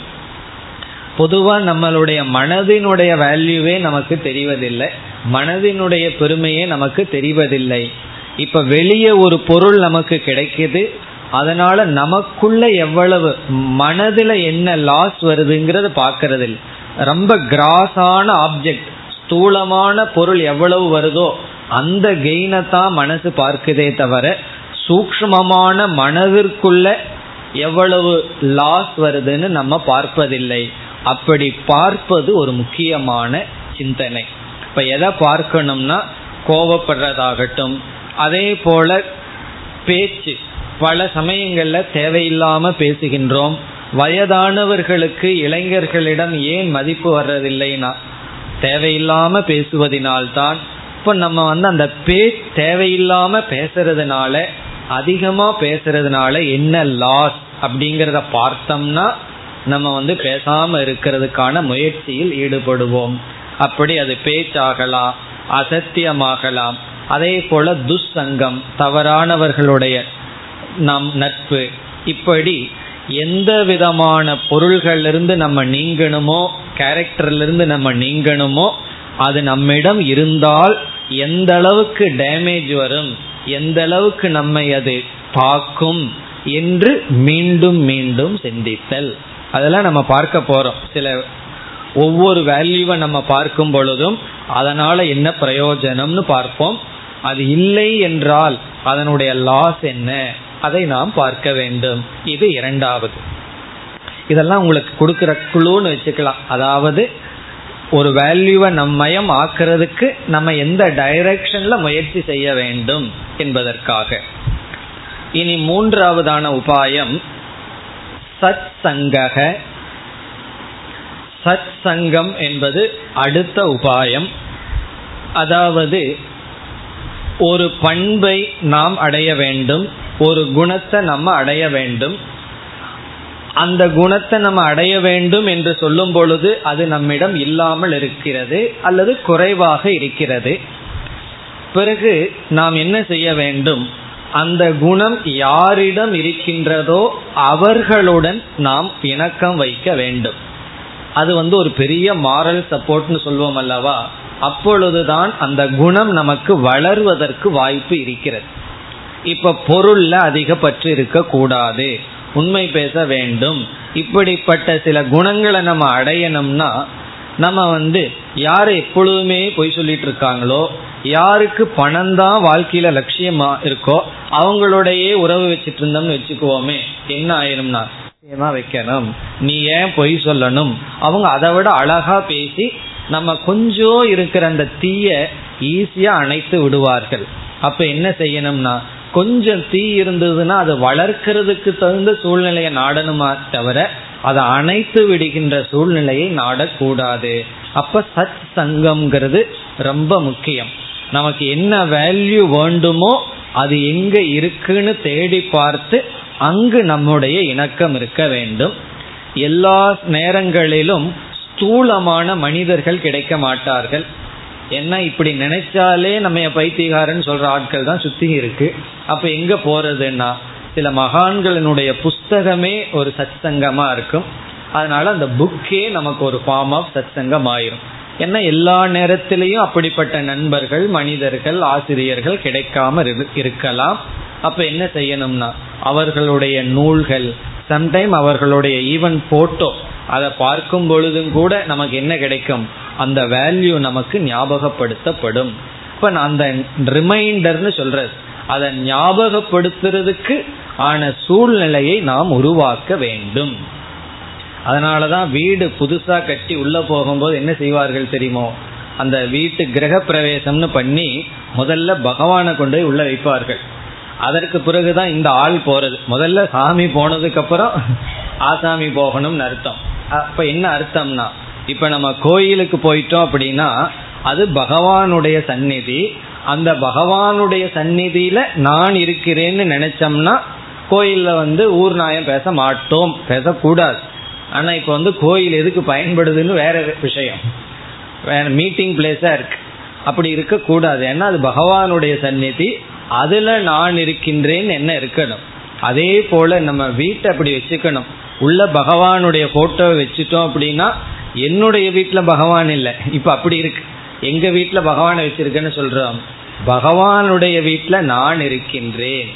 பொதுவாக நம்மளுடைய மனதினுடைய வேல்யூவே நமக்கு தெரிவதில்லை. மனதினுடைய பெருமையே நமக்கு தெரிவதில்லை. இப்ப வெளியே ஒரு பொருள் நமக்கு கிடைக்குது. அதனால நமக்குள்ள எவ்வளவு மனதில் என்ன லாஸ் வருதுங்கிறத பாக்கிறது ரொம்ப கிராஸான ஆப்ஜெக்ட் ஸ்தூலமான பொருள் எவ்வளவு வருதோ அந்த கெயினை தான் மனசு பார்க்குதே தவிர சூக்மமான மனதிற்குள்ள எவ்வளவு லாஸ் வருதுன்னு நம்ம பார்ப்பதில்லை. அப்படி பார்ப்பது ஒரு முக்கியமான சிந்தனை. இப்ப எதை பார்க்கணும்னா கோவப்படுறதாகட்டும் அதே போல பேச்சு. பல சமயங்கள்ல தேவையில்லாம பேசுகின்றோம். வயதானவர்களுக்கு இளைஞர்களிடம் ஏன் மதிப்பு வர்றதில்லைனா தேவையில்லாம பேசுவதனால்தான். இப்ப நம்ம வந்து அந்த பே தேவையில்லாம பேசுறதுனால அதிகமா பேசுறதுனால என்ன லாஸ் அப்படிங்கிறத பார்த்தோம்னா நம்ம வந்து பேசாம இருக்கிறதுக்கான முயற்சியில் ஈடுபடுவோம். அப்படி அது பேச்சாகலாம் அசத்தியமாகலாம். அதே போல துஸ்சங்கம் தவறானவர்களுடைய நம் நட்பு. இப்படி எந்த விதமான பொருள்கள்லிருந்து நம்ம நீங்கணுமோ கேரக்டர்லிருந்து நம்ம நீங்கணுமோ அது நம்மிடம் இருந்தால் எந்த அளவுக்கு டேமேஜ் வரும் எந்த அளவுக்கு நம்மை அது தாக்கும் என்று மீண்டும் மீண்டும் சிந்தித்தல். அதெல்லாம் நம்ம பார்க்க போறோம். சில ஒவ்வொரு வேல்யூவை நம்ம பார்க்கும் பொழுதும் அதனால என்ன பிரயோஜனம்னு பார்ப்போம். அது இல்லை என்றால் அதனுடைய லாஸ் என்ன? அதை நாம் பார்க்க வேண்டும். இது இரண்டாவது. இதெல்லாம் உங்களுக்கு கொடுக்கிற குழுன்னு வச்சுக்கலாம். அதாவது ஒரு வேல்யூவை நம்மயம் ஆக்குறதுக்கு நம்ம எந்த டைரக்ஷன்ல முயற்சி செய்ய வேண்டும் என்பதற்காக. இனி மூன்றாவதான உபாயம் சத் சங்கக சத் சங்கம் என்பது அடுத்த உபாயம். அதாவது ஒரு பண்பை நாம் அடைய வேண்டும் ஒரு குணத்தை நம்ம அடைய வேண்டும். அந்த குணத்தை நம்ம அடைய வேண்டும் என்று சொல்லும் பொழுது அது நம்மிடம் இல்லாமல் இருக்கிறது அல்லது குறைவாக இருக்கிறது. பிறகு நாம் என்ன செய்ய வேண்டும்? அந்த குணம் யாரிடம் இருக்கின்றதோ அவர்களுடன் நாம் இணக்கம் வைக்க வேண்டும். அது வந்து ஒரு பெரிய மாரல் சப்போர்ட்னு சொல்வோம் அல்லவா? அப்பொழுதுதான் அந்த குணம் நமக்கு வளர்வதற்கு வாய்ப்பு இருக்கிறது. இப்ப பொருள்ல அதிக பற்று இருக்க கூடாது உண்மை பேச வேண்டும். இப்படிப்பட்ட சில குணங்களை நம்ம அடையணும்னா நம்ம வந்து யார் எப்பொழுதுமே பொய் சொல்லிட்டு இருக்காங்களோ யாருக்கு பணம் தான் வாழ்க்கையில லட்சியமா இருக்கோ அவங்களோடயே உறவு வச்சுட்டு இருந்தோம்னு வச்சுக்குவோமே என்ன ஆயிரும்னா வைக்கணும். நீ ஏன் பொய் சொல்லணும்? அவங்க அதை விட அழகா பேசி நம்ம கொஞ்சம் இருக்கிற அந்த தீய ஈஸியா அணைத்து விடுவார்கள். அப்ப என்ன செய்யணும்னா கொஞ்சம் தீ இருந்ததுன்னா அதை வளர்க்கறதுக்கு தகுந்த சூழ்நிலையை நாடணுமா தவிர அதை அணைத்து விடுகின்ற சூழ்நிலையை நாடக்கூடாது. அப்ப சத் சங்கம்ங்கிறது ரொம்ப முக்கியம். நமக்கு என்ன வேல்யூ வேண்டுமோ அது எங்க இருக்குன்னு தேடி பார்த்து அங்கு நம்முடைய இணக்கம் இருக்க வேண்டும். எல்லா நேரங்களிலும் ஸ்தூலமான மனிதர்கள் கிடைக்க மாட்டார்கள். என்ன இப்படி நினைச்சாலே நம்ம பைத்தியகாரன் சொல்ற ஆட்கள் தான் சுத்தி இருக்கு. அப்ப எங்க போறதுன்னா சில மகான்களினுடைய புஸ்தகமே ஒரு சத்சங்கமா இருக்கும். அதனால அந்த புக்கே நமக்கு ஒரு ஃபார்ம் ஆஃப் சத்சங்கம் ஆயிரும். ஏன்னா எல்லா நேரத்திலையும் அப்படிப்பட்ட நண்பர்கள் மனிதர்கள் ஆசிரியர்கள் கிடைக்காம இருக்கலாம். அப்ப என்ன செய்யணும்னா அவர்களுடைய நூல்கள் சம்டைம் அவர்களுடைய ஈவன் போட்டோ அதை பார்க்கும் பொழுதும் கூட நமக்கு என்ன கிடைக்கும்? அந்த வேல்யூ நமக்கு ஞாபகப்படுத்தப்படும். இப்ப அந்த ரிமைண்டர்னு சொல்ற அதை ஞாபகப்படுத்துறதுக்கு ஆன சூழ்நிலையை நாம் உருவாக்க வேண்டும். அதனாலதான் வீடு புதுசா கட்டி உள்ள போகும்போது என்ன செய்வார்கள் தெரியுமோ? அந்த வீட்டு கிரக பிரவேசம்னு பண்ணி முதல்ல பகவானை கொண்டு போய் உள்ள வைப்பார்கள். அதற்கு பிறகுதான் இந்த ஆள் போறது. முதல்ல சாமி போனதுக்கு அப்புறம் ஆசாமி போகணும்னு அர்த்தம். அப்ப என்ன அர்த்தம்னா இப்ப நம்ம கோயிலுக்கு போயிட்டோம் அப்படின்னா அது பகவானுடைய சந்நிதி. அந்த பகவானுடைய சந்நிதியில நான் இருக்கிறேன்னு நினைச்சோம்னா கோயில்ல வந்து ஊர் நாயம் பேச மாட்டோம் பேசக்கூடாது. ஆனா இப்ப வந்து கோயில் எதுக்கு பயன்படுதுன்னு வேற விஷயம். வேற மீட்டிங் பிளேஸா இருக்கு. அப்படி இருக்கக்கூடாது. ஏன்னா அது பகவானுடைய சந்நிதி. அதுல நான் இருக்கின்றேன்னு என்ன இருக்கணும்? அதே போல நம்ம வீட்டை அப்படி வச்சுக்கணும். உள்ள பகவானுடைய போட்டோவை வச்சுட்டோம் அப்படின்னா என்னுடைய வீட்டில் பகவான் இல்லை. இப்போ அப்படி இருக்கு. எங்க வீட்டில் பகவானை வச்சிருக்கேன்னு சொல்றோம். பகவானுடைய வீட்டில் நான் இருக்கின்றேன்.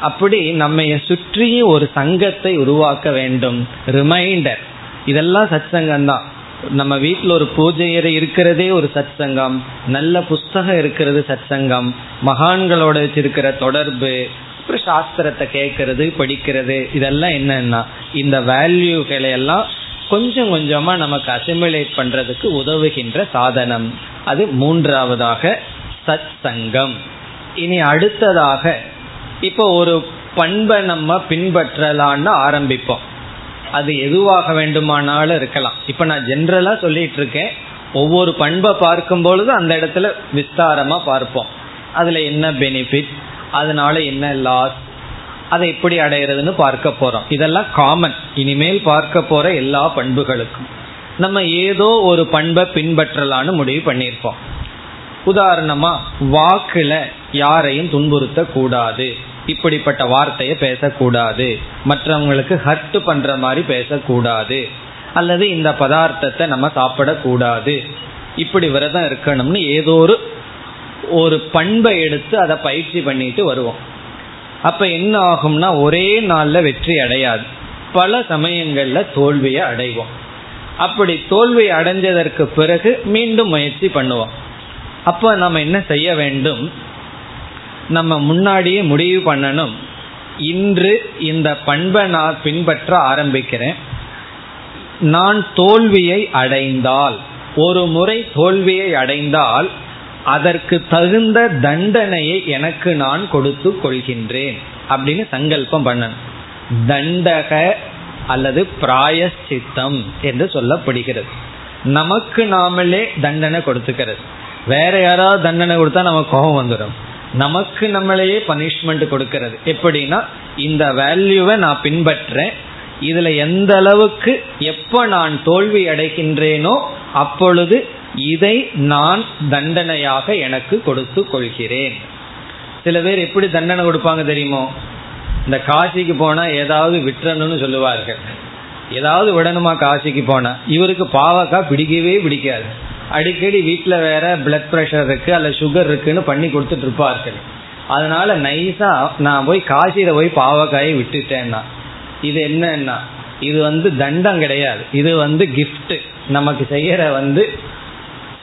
அப்படி நம்ம சுற்றியும் ஒரு சங்கத்தை உருவாக்க வேண்டும். ரிமைண்டர் இதெல்லாம் சத் சங்கம் தான் நம்ம வீட்டில் ஒரு பூஜை அறை இருக்கிறதே ஒரு சத் சங்கம் நல்ல புஸ்தகம் இருக்கிறது சத் சங்கம் மகான்களோட வச்சிருக்கிற தொடர்பு அப்புறம் சாஸ்திரத்தை கேட்கறது படிக்கிறது இதெல்லாம் என்னன்னா இந்த வேல்யூகளை எல்லாம் கொஞ்சம் கொஞ்சமா நமக்கு அசிமுலேட் பண்றதுக்கு உதவுகின்ற சாதனம். அது மூன்றாவதாக சத் சங்கம் இனி அடுத்ததாக இப்போ ஒரு பண்பை நம்ம பின்பற்றலான்னு ஆரம்பிப்போம். அது எதுவாக வேண்டுமானாலும் இருக்கலாம். இப்ப நான் ஜென்ரலா சொல்லிட்டு இருக்கேன் ஒவ்வொரு பண்பை பார்க்கும் பொழுது அந்த இடத்துல விஸ்தாரமா பார்ப்போம். அதுல என்ன பெனிஃபிட் அதனால என்ன லாஸ் அதை எப்படி அடையிறதுன்னு பார்க்க போறோம். இதெல்லாம் காமன் இனிமேல் பார்க்க போற எல்லா பண்புகளுக்கும். நம்ம ஏதோ ஒரு பண்பை பின்பற்றலான்னு முடிவு பண்ணியிருப்போம். உதாரணமா வாக்குல யாரையும் துன்புறுத்த கூடாது இப்படிப்பட்ட வார்த்தையை பேசக்கூடாது. மற்றவங்களுக்கு ஹர்ட் பண்ற மாதிரி பேசக்கூடாது. அல்லது இந்த பதார்த்தத்தை நம்ம சாப்பிடக்கூடாது. இப்படி விரதம் இருக்கணும்னு ஏதோ ஒரு ஒரு பண்பை எடுத்து அதை பயிற்சி பண்ணிட்டு வருவோம். அப்ப என்ன ஆகும்னா ஒரே நாள்ல வெற்றி அடையாது. பல சமயங்கள்ல தோல்வியை அடைவோம். அப்படி தோல்வி அடைஞ்சதற்கு பிறகு மீண்டும் முயற்சி பண்ணுவோம். அப்ப நம்ம என்ன செய்ய வேண்டும்? நம்ம முன்னாடியே முடிவு பண்ணணும். இன்று இந்த பண்பை நான் பின்பற்ற ஆரம்பிக்கிறேன். நான் தோல்வியை அடைந்தால் ஒரு முறை தோல்வியை அடைந்தால் அதற்கு தகுந்த தண்டனையை எனக்கு நான் கொடுத்து கொள்கின்றேன் அப்படின்னு சங்கல்பம் பண்ணணும். தண்டக அல்லது பிராயஷ்சித்தம் என்று சொல்லப்படுகிறது. நமக்கு நாமளே தண்டனை கொடுத்துக்கிறது. வேற யாராவது தண்டனை கொடுத்தா நமக்கு கோபம் வந்துடும் நமக்கு நம்மளையே பனிஷ்மெண்ட் கொடுக்கிறது. எப்படின்னா இந்த வேல்யூவை நான் பின்பற்றேன். இதுல எந்த அளவுக்கு எப்ப நான் தோல்வி அடைகின்றேனோ அப்பொழுது இதை நான் தண்டனையாக எனக்கு கொடுத்து கொள்கிறேன். சில பேர் எப்படி தண்டனை கொடுப்பாங்க தெரியுமோ? இந்த காசிக்கு போனா ஏதாவது விட்டுறணும்னு சொல்லுவார்கள். ஏதாவது விடணுமா காசிக்கு போனா? இவருக்கு பாவக்கா பிடிக்கவே பிடிக்காது. அடிக்கடி வீட்டில் வேற பிளட் ப்ரெஷர் இருக்கு அல்ல சுகர் இருக்குன்னு பண்ணி கொடுத்துட்டு இருப்பார்கள். அதனால நைஸா நான் போய் காசியில போய் பாவக்காயை விட்டுட்டேன்னா இது என்னன்னா இது வந்து தண்டம் கிடையாது. இது வந்து கிஃப்ட் நமக்கு செய்யற வந்து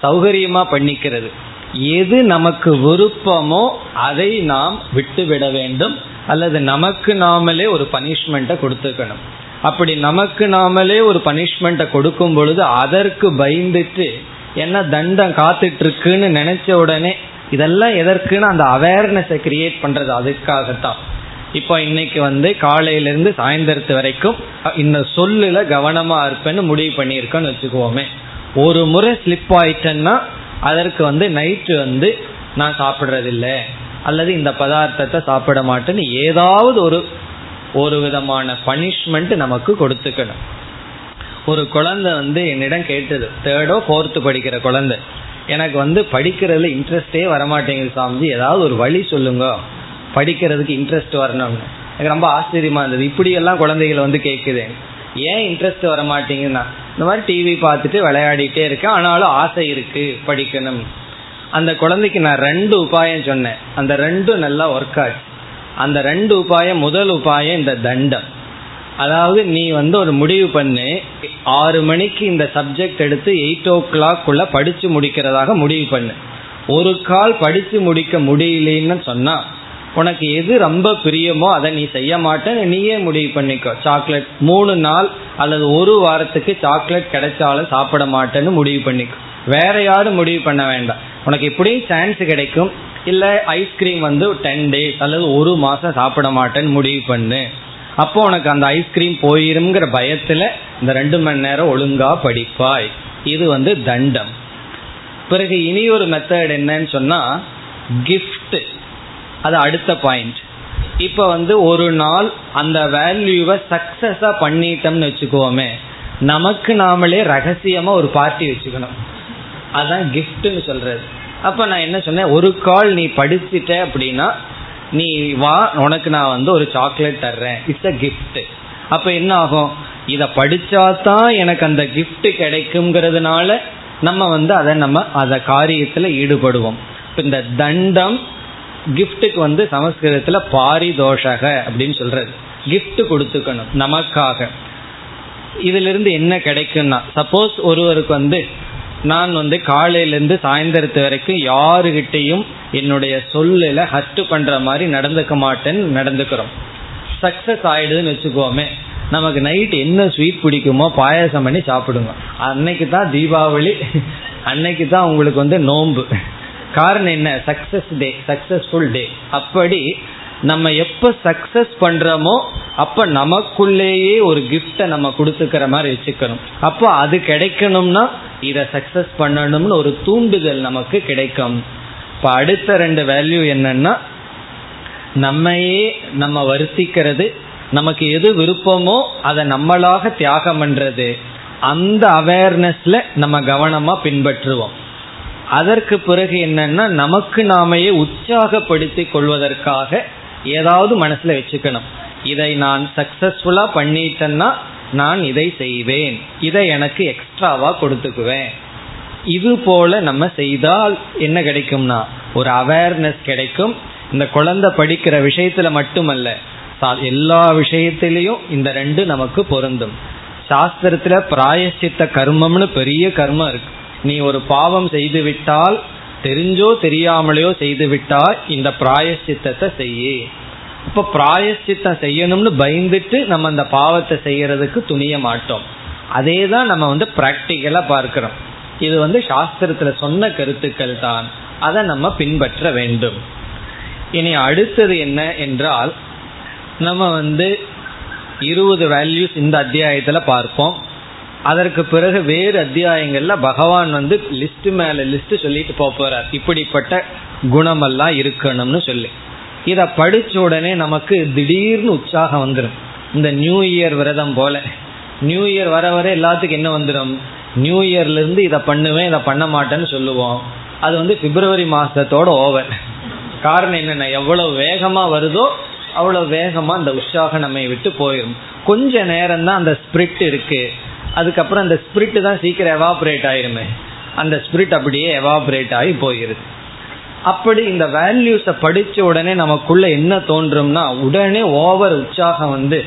சௌகரியமா பண்ணிக்கிறது. எது நமக்கு விருப்பமோ அதை நாம் விட்டுவிட வேண்டும். அல்லது நமக்கு நாமளே ஒரு பனிஷ்மெண்ட்டை கொடுத்துக்கணும். அப்படி நமக்கு நாமளே ஒரு பனிஷ்மெண்ட்டை கொடுக்கும் பொழுது அதற்கு பயந்துட்டு என்ன தண்டம் காத்துட்டு இருக்குன்னு நினைச்ச உடனே இதெல்லாம் எதற்குன்னு அந்த அவேர்னஸை கிரியேட் பண்றது அதுக்காகத்தான். இப்போ இன்னைக்கு வந்து காலையிலேருந்து சாயந்தரத்து வரைக்கும் இந்த சொல்லுல கவனமா இருப்பேன்னு முடிவு பண்ணியிருக்கேன்னு வச்சுக்குவோமே. ஒரு முறை ஸ்லிப் ஆயிட்டேன்னா அதற்கு வந்து நைட்டு வந்து நான் சாப்பிட்றதில்ல. அல்லது இந்த பதார்த்தத்தை சாப்பிட மாட்டேன்னு ஏதாவது ஒரு ஒரு விதமான பனிஷ்மெண்ட் நமக்கு கொடுத்துக்கணும். ஒரு குழந்தை வந்து என்னிடம் கேட்டது தேர்டோ ஃபோர்த்து படிக்கிற குழந்தை எனக்கு வந்து படிக்கிறதுல இன்ட்ரெஸ்டே வரமாட்டேங்குது சாமிஜி ஏதாவது ஒரு வழி சொல்லுங்க. படிக்கிறதுக்கு இன்ட்ரெஸ்ட் வரணும்னு. எனக்கு ரொம்ப ஆச்சரியமா இருந்தது. இப்படியெல்லாம் குழந்தைகள் வந்து கேட்குது. ஏன் இன்ட்ரெஸ்ட் வர இந்த மாதிரி டிவி பார்த்துட்டு விளையாடிட்டே இருக்கேன். ஆனாலும் ஆசை இருக்கு படிக்கணும். அந்த குழந்தைக்கு நான் ரெண்டு உபாயம் சொன்னேன். அந்த ரெண்டும் நல்லா ஒர்க் ஆச்சு. அந்த ரெண்டு உபாயம் முதல் உபாயம் இந்த தண்டம். அதாவது நீ வந்து ஒரு முடிவு பண்ணு. ஆறு மணிக்கு இந்த சப்ஜெக்ட் எடுத்து எயிட் ஓ கிளாக் உள்ள படிச்சு முடிக்கிறதாக முடிவு பண்ணு. ஒரு கால் படிச்சு முடிக்க முடியலன்னு சொன்னா உனக்கு எது ரொம்ப பிரியமோ அதை நீ செய்ய மாட்டேன்னு நீயே முடிவு பண்ணிக்கோ. சாக்லேட் மூணு நாள் அல்லது ஒரு வாரத்துக்கு சாக்லேட் கிடைச்சாலும் சாப்பிட மாட்டேன்னு முடிவு பண்ணிக்கோ. வேற யாரும் முடிவு பண்ண வேண்டாம். உனக்கு எப்படியும் சான்ஸ் கிடைக்கும். இல்லை ஐஸ்கிரீம் வந்து டென் டேஸ் அல்லது ஒரு மாதம் சாப்பிட மாட்டேன்னு முடிவு பண்ணு. அப்போ உனக்கு அந்த ஐஸ்கிரீம் போயிருங்கிற பயத்தில் இந்த ரெண்டு மணி நேரம் ஒழுங்கா படிப்பாய். இது வந்து தண்டம். பிறகு இனி ஒரு மெத்தட் என்னன்னு சொன்னா கிஃப்ட் அது அடுத்த பாயிண்ட் இப்போ வந்து ஒரு நாள் அந்த வேல்யூவை சக்சஸா பண்ணிட்டோம்னு வச்சுக்கோமே நமக்கு நாமளே ரகசியமா ஒரு பார்ட்டி வச்சுக்கணும். அதான் கிஃப்ட்னு சொல்றது. அப்ப நான் என்ன சொன்னேன்? ஒரு கால் நீ படிச்சுட்ட அப்படின்னா நீ வா உனக்கு நான் வந்து ஒரு சாக்லேட் தர்றேன். இட்ஸ் அ கிஃப்ட் அப்ப என்ன ஆகும்? இதை படிச்சாதான் எனக்கு அந்த கிஃப்ட் கிடைக்குங்கிறதுனால நம்ம வந்து அதை நம்ம அந்த காரியத்துல ஈடுபடுவோம். இந்த தண்டம் கிஃப்ட்டுக்கு வந்து சமஸ்கிருதத்துல பாரிதோஷக அப்படின்னு சொல்றது. கிஃப்ட் கொடுத்துக்கணும் நமக்காக. இதுல இருந்து என்ன கிடைக்கும்னா சப்போஸ் ஒருவருக்கு வந்து நான் வந்து காலையிலேருந்து சாயந்தரத்து வரைக்கும் யாருகிட்டையும் என்னுடைய சொல்லில் ஹர்ட் பண்ற மாதிரி நடந்துக்க மாட்டேன்னு நடந்துக்கிறோம். சக்சஸ் ஆயிடுதுன்னு வச்சுக்கோமே நமக்கு நைட் என்ன ஸ்வீட் பிடிக்குமோ பாயாசம் பண்ணி சாப்பிடுங்க. அன்னைக்கு தான் தீபாவளி அன்னைக்கு தான் உங்களுக்கு வந்து நோன்பு. காரணம் என்ன? சக்சஸ் டே சக்சஸ்ஃபுல் டே அப்படி நம்ம எப்ப சக்சஸ் பண்றோமோ அப்ப நமக்குள்ளேயே ஒரு கிஃப்டை நம்ம கொடுத்துக்கிற மாதிரி வச்சுக்கணும். அப்போ அது கிடைக்கணும்னா இதை சக்சஸ் பண்ணணும்னு ஒரு தூண்டுதல் நமக்கு கிடைக்கும். இப்ப அடுத்த ரெண்டு வேல்யூ என்னன்னா நம்மையே நம்ம வருத்திக்கிறது நமக்கு எது விருப்பமோ அதை நம்மளாக தியாகம் பண்றது. அந்த அவேர்னஸ்ல நம்ம கவனமா பின்பற்றுவோம். அதற்கு பிறகு என்னன்னா நமக்கு நாமையே உற்சாகப்படுத்தி கொள்வதற்காக ஏதாவது மனசுல வச்சுக்கணும். இதை நான் சக்சஸ்ஃபுல்லா பண்ணிட்டேன்னா நான் இதை செய்வேன். இதை எனக்கு எக்ஸ்ட்ராவா கொடுத்துக்குவேன். இது போல நம்ம செய்தால் என்ன கிடைக்கும்னா ஒரு அவேர்னஸ் கிடைக்கும். இந்த குழந்தை படிக்கிற விஷயத்துல மட்டுமல்ல எல்லா விஷயத்திலையும் இந்த ரெண்டு நமக்கு பொருந்தும். சாஸ்திரத்துல பிராயசித்த கர்மம்னு பெரிய கர்மம் இருக்கு. நீ ஒரு பாவம் செய்து விட்டால் தெரிஞ்சோ தெரியாமலையோ செய்து விட்டால் இந்த பிராயசித்தத்தை செய்ய. இப்ப பிராயசித்தம் செய்யணும்னு பயந்துட்டு நம்ம அந்த பாவத்தை செய்யறதுக்கு துணிய மாட்டோம். அதே தான் நம்ம வந்து பிராக்டிக்கலா பார்க்கிறோம். இது வந்து சாஸ்திரத்துல சொன்ன கருத்துக்கள் தான். அதை நம்ம பின்பற்ற வேண்டும். இனி அடுத்தது என்ன என்றால் நம்ம வந்து இருபது வேல்யூஸ் இந்த அத்தியாயத்தில் பார்ப்போம். அதற்கு பிறகு வேறு அத்தியாயங்கள்ல பகவான் வந்து லிஸ்ட் மேல லிஸ்ட் சொல்லிட்டு போறார். இப்படிப்பட்ட குணமெல்லாம் இருக்கணும்னு சொல்லி. இத படிச்ச உடனே நமக்கு திடீர்னு உற்சாகம் வந்துடும் இந்த நியூ இயர் விரதம் போல. நியூ இயர் வர வர எல்லாத்துக்கும் என்ன வந்துடும் நியூ இயர்ல இருந்து இதை பண்ணுவேன் இதை பண்ண மாட்டேன்னு சொல்லுவோம். அது வந்து பிப்ரவரி மாசத்தோட ஓவர் காரணம் என்னென்ன எவ்வளவு வேகமா வருதோ அவ்வளவு வேகமா அந்த உற்சாகம் நம்மை விட்டு போயிடும் கொஞ்ச நேரம் தான் அந்த ஸ்பிரிட் இருக்கு. அதுக்கப்புறம் அந்த ஸ்பிரிட் தான் சீக்கிரம் எவாபரேட் ஆயிருமே. அந்த ஸ்பிரிட் அப்படியே எவாபரேட் ஆகி போயிருது அப்படி இந்த வேல்யூஸை படிச்ச உடனே நமக்குள்ள என்ன தோன்றும்னா உடனே ஓவர் உற்சாகம் வந்து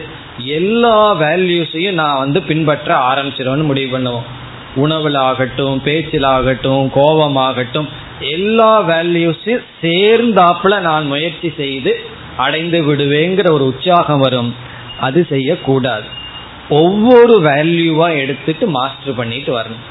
எல்லா வேல்யூஸையும் நான் வந்து பின்பற்ற ஆரம்பிச்சிருவேன்னு முடிவு பண்ணுவோம். உணவில் ஆகட்டும் பேச்சில் ஆகட்டும் கோபமாகட்டும் எல்லா வேல்யூஸையும் சேர்ந்தாப்புல நான் முயற்சி செய்து அடைந்து விடுவேங்கிற ஒரு உற்சாகம் வரும். அது செய்யக்கூடாது. ஒவ்வொரு வேல்யூவா எடுத்துட்டு மாஸ்டர் பண்ணிட்டு வரணும்.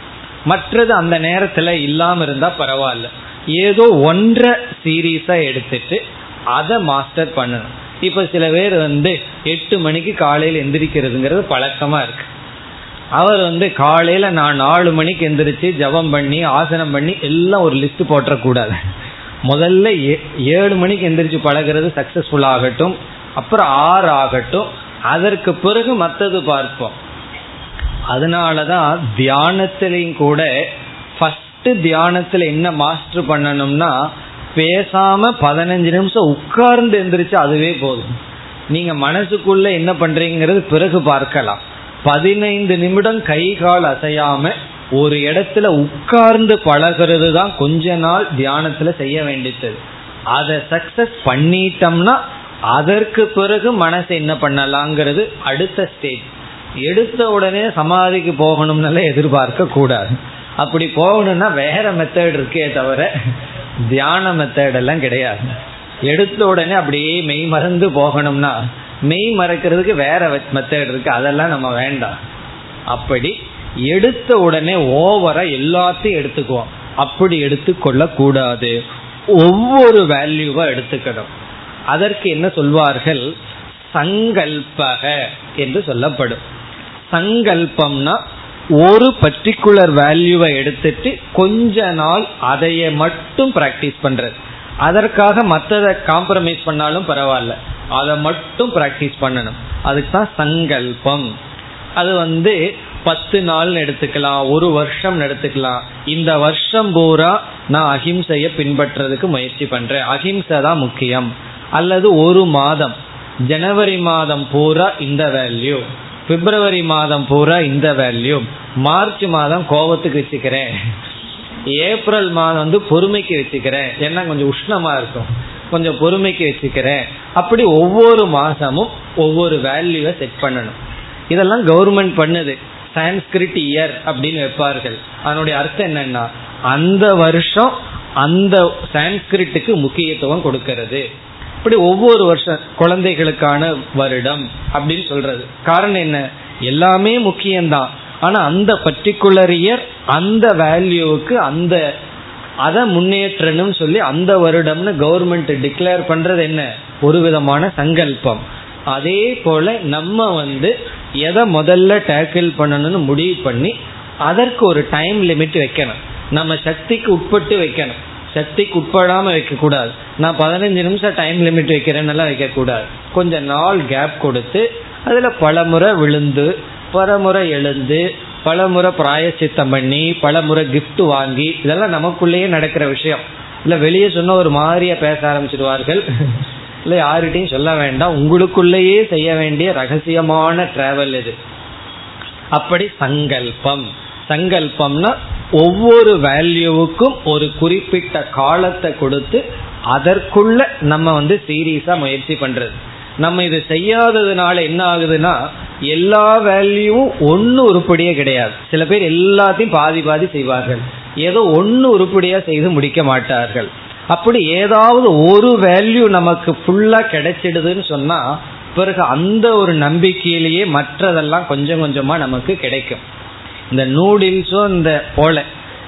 மற்றது அந்த நேரத்துல இல்லாம இருந்தா பரவாயில்ல. ஏதோ ஒன்றை சீரீஸா எடுத்துட்டு அதை மாஸ்டர் பண்ணணும். இப்ப சில பேர் வந்து எட்டு மணிக்கு காலையில் எந்திரிக்கிறதுங்கிறது பழக்கமா இருக்கு. அவர் வந்து காலையில நான் நாலு மணிக்கு எந்திரிச்சு ஜபம் பண்ணி ஆசனம் பண்ணி எல்லாம் ஒரு லிஸ்ட் போட்டக்கூடாது முதல்ல ஏழு மணிக்கு எந்திரிச்சு பழகிறது சக்சஸ்ஃபுல் ஆகட்டும். அப்புறம் ஆறு ஆகட்டும். அதற்கு பிறகு மற்றது பார்ப்போம். அதனாலதான் தியானத்திலையும் கூட ஃபர்ஸ்ட் தியானத்துல என்ன மாஸ்டர் பண்ணணும்னா பேசாம பதினஞ்சு நிமிஷம் உட்கார்ந்து எந்திரிச்சு அதுவே போதும். நீங்க மனசுக்குள்ள என்ன பண்றீங்கிறது பிறகு பார்க்கலாம். பதினைந்து நிமிடம் கை கால் அசையாம ஒரு இடத்துல உட்கார்ந்து பழகிறது தான் கொஞ்ச நாள் தியானத்துல செய்ய வேண்டியது. அதை சக்சஸ் பண்ணிட்டோம்னா அதற்கு பிறகு மனசை என்ன பண்ணலாங்கிறது அடுத்த ஸ்டேஜ் எடுத்த உடனே சமாதிக்கு போகணும்னால எதிர்பார்க்க கூடாது. அப்படி போகணும்னா வேற மெத்தட் இருக்கே தவிர தியான மெத்தட் எல்லாம் கிடையாது. எடுத்த உடனே அப்படியே மெய் மறந்து போகணும்னா மெய் மறக்கிறதுக்கு வேற மெத்தட் இருக்கு. அதெல்லாம் நம்ம வேண்டாம். அப்படி எடுத்த உடனே ஓவரா எல்லாத்தையும் எடுத்துக்குவோம். அப்படி எடுத்துக்கொள்ள கூடாது ஒவ்வொரு வேல்யூவா எடுத்துக்கணும். அதற்கு என்ன சொல்வார்கள்? சங்கல்பக என்று சொல்லப்படும். சங்கல்பம்னா ஒரு பர்டிகுலர் வேல்யூவை எடுத்துட்டு கொஞ்ச நாள் அதைய மட்டும் பிராக்டிஸ் பண்றது. அதற்காக மற்றதை காம்ப்ரமைஸ் பண்ணாலும் பரவாயில்ல. அதை மட்டும் பிராக்டிஸ் பண்ணணும். அதுக்கு தான் சங்கல்பம். அது வந்து பத்து நாள் எடுத்துக்கலாம் ஒரு வருஷம் எடுத்துக்கலாம். இந்த வருஷம் பூரா நான் அஹிம்சைய பின்பற்றதுக்கு முயற்சி பண்றேன். அஹிம்சை தான் முக்கியம். அல்லது ஒரு மாதம். ஜனவரி மாதம் பூரா இந்த வேல்யூ பிப்ரவரி மாதம் பூரா இந்த வேல்யூ மார்ச் மாதம் கோபத்துக்கு வச்சுக்கிறேன். ஏப்ரல் மாதம் வந்து பொறுமைக்கு வச்சுக்கிறேன். ஏன்னா கொஞ்சம் உஷ்ணமா இருக்கும். கொஞ்சம் பொறுமைக்கு வச்சுக்கிறேன். அப்படி ஒவ்வொரு மாசமும் ஒவ்வொரு வேல்யூவை செட் பண்ணணும். இதெல்லாம் கவர்மெண்ட் பண்ணுது. சான்ஸ்கிரிட் இயர் அப்படின்னு வைப்பார்கள். அதனுடைய அர்த்தம் என்னன்னா அந்த வருஷம் அந்த சான்ஸ்கிரிட்டுக்கு முக்கியத்துவம் கொடுக்கிறது. இப்படி ஒவ்வொரு வருஷம் குழந்தைகளுக்கான வருடம் அப்படின்னு சொல்றது. காரணம் என்ன? எல்லாமே முக்கியம்தான். ஆனா அந்த பர்டிகுலர் இயர் அந்த வேல்யூவுக்கு அந்த அதை முன்னேற்றணும் சொல்லி அந்த வருடம்னு கவர்மெண்ட் டிக்ளேர் பண்றது என்ன? ஒரு விதமான சங்கல்பம். அதே போல நம்ம வந்து எதை முதல்ல டேக்கிள் பண்ணணும்னு முடிவு பண்ணி அதற்கு ஒரு டைம் லிமிட் வைக்கணும். நம்ம சக்திக்கு உட்பட்டு வைக்கணும். சக்திக்கு உட்படாமல் வைக்கக்கூடாது. நான் பதினஞ்சு நிமிஷம் டைம் லிமிட் வைக்கிறேன்னெல்லாம் வைக்கக்கூடாது. கொஞ்சம் கொஞ்ச நாள் கேப் கொடுத்து அதில் பல முறை விழுந்து பலமுறை எழுந்து பலமுறை பிராயச்சித்தம் பண்ணி பலமுறை கிஃப்ட் வாங்கி இதெல்லாம் நமக்குள்ளேயே நடக்கிற விஷயம். இல்லை வெளியே சொன்ன ஒரு மாதிரியாக பேச ஆரம்பிச்சிடுவார்கள். இல்லை யார்கிட்டையும் சொல்ல வேண்டாம். உங்களுக்குள்ளேயே செய்ய வேண்டிய ரகசியமான டிராவல் இது. அப்படி சங்கல்பம். சங்கல்பம்னா ஒவ்வொரு வேல்யூவுக்கும் ஒரு குறிப்பிட்ட காலத்தை கொடுத்து அதற்குள்ள நம்ம வந்து சீரியஸா முயற்சி பண்றது. நம்ம இது செய்யாததுனால என்ன ஆகுதுன்னா எல்லா வேல்யூவும் ஒன்னு உருப்படியே கிடையாது. சில பேர் எல்லாத்தையும் பாதி பாதி செய்வார்கள். ஏதோ ஒன்னு உருப்படியா செய்து முடிக்க மாட்டார்கள். அப்படி ஏதாவது ஒரு வேல்யூ நமக்கு ஃபுல்லா கிடைச்சிடுதுன்னு சொன்னா பிறகு அந்த ஒரு நம்பிக்கையிலேயே மற்றதெல்லாம் கொஞ்சம் கொஞ்சமா நமக்கு கிடைக்கும். இந்த நூடில்ஸும் இந்த போல.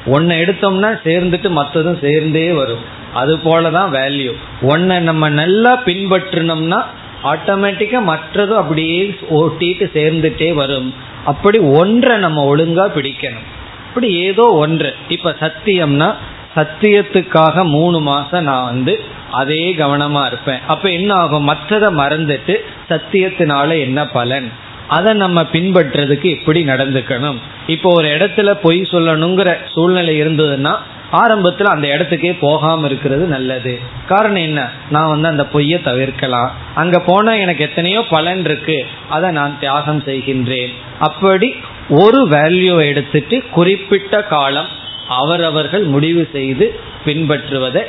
ஒன்றை எடுத்தோம்னா சேர்ந்துட்டு மற்றதும் சேர்ந்தே வரும். அது போலதான் வேல்யூ ஒன்றை நம்ம நல்லா பின்பற்றினோம்னா ஆட்டோமேட்டிக்கா மற்றதும் அப்படியே ஓட்டிட்டு சேர்ந்துட்டே வரும். அப்படி ஒன்றை நம்ம ஒழுங்கா பிடிக்கணும். அப்படி ஏதோ ஒன்று. இப்ப சத்தியம்னா சத்தியத்துக்காக மூணு மாசம் நான் வந்து அதே கவனமா இருப்பேன். அப்ப என்ன ஆகும் மற்றதை மறந்துட்டு சத்தியத்தினால என்ன பலன்? அதை நம்ம பின்பற்றதுக்கு எப்படி நடந்துக்கணும். இப்போ ஒரு இடத்துல பொய் சொல்லணுங்கிற சூழ்நிலை இருந்ததுன்னா ஆரம்பத்தில் அந்த இடத்துக்கே போகாம இருக்கிறது நல்லது. காரணம் என்ன? நான் வந்து அந்த பொய்யை தவிர்க்கலாம். அங்க போனா எனக்கு எத்தனையோ பலன் இருக்கு. அதை நான் தியாகம் செய்கின்றேன். அப்படி ஒரு வேல்யூ எடுத்துட்டு குறிப்பிட்ட காலம் அவரவர்கள் முடிவு செய்து பின்பற்றுவதை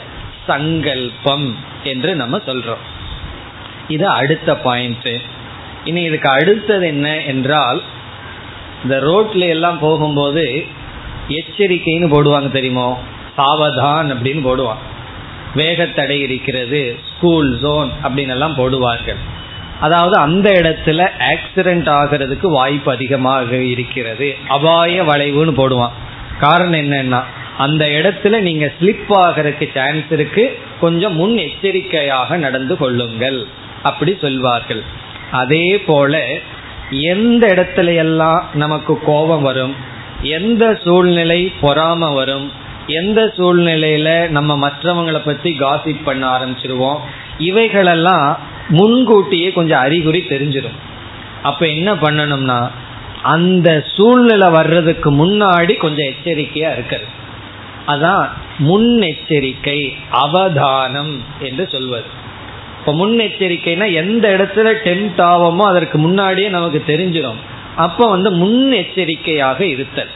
சங்கல்பம் என்று நம்ம சொல்றோம். இது அடுத்த பாயிண்ட் இனி இதுக்கு அடுத்தது என்ன என்றால் இந்த ரோட்ல எல்லாம் போகும்போது எச்சரிக்கைன்னு போடுவாங்க தெரியுமோ? சாவதான் அப்படின்னு போடுவாங்க. வேகத்தடை இருக்கிறது ஸ்கூல் ஜோன் அப்படின்னு எல்லாம் போடுவார்கள். அதாவது அந்த இடத்துல ஆக்சிடென்ட் ஆகிறதுக்கு வாய்ப்பு அதிகமாக இருக்கிறது. அபாய வளைவுன்னு போடுவான் காரணம் என்னன்னா அந்த இடத்துல நீங்க ஸ்லிப் ஆகிறதுக்கு சான்ஸ் இருக்கு. கொஞ்சம் முன் எச்சரிக்கையாக நடந்து கொள்ளுங்கள். அப்படி சொல்வார்கள். அதே போல எந்த இடத்துல எல்லாம் நமக்கு கோபம் வரும் எந்த சூழ்நிலை பொறாம வரும் எந்த சூழ்நிலையில நம்ம மற்றவங்களை பத்தி காசிப் பண்ண ஆரம்பிச்சிருவோம் இவைகளெல்லாம் முன்கூட்டியே கொஞ்சம் அறிகுறி தெரிஞ்சிடும் அப்ப என்ன பண்ணணும்னா அந்த சூழ்நிலை வர்றதுக்கு முன்னாடி கொஞ்சம் எச்சரிக்கையா இருக்கிறது. அதான் முன்னெச்சரிக்கை அவதானம் என்று சொல்வது. இப்ப முன்னெச்சரிக்கைனா எந்த இடத்துல டெம்ட் ஆவோமோ அதற்கு முன்னாடியே நமக்கு தெரிஞ்சிடும் அப்ப வந்து முன்னெச்சரிக்கையாக இருத்தல்.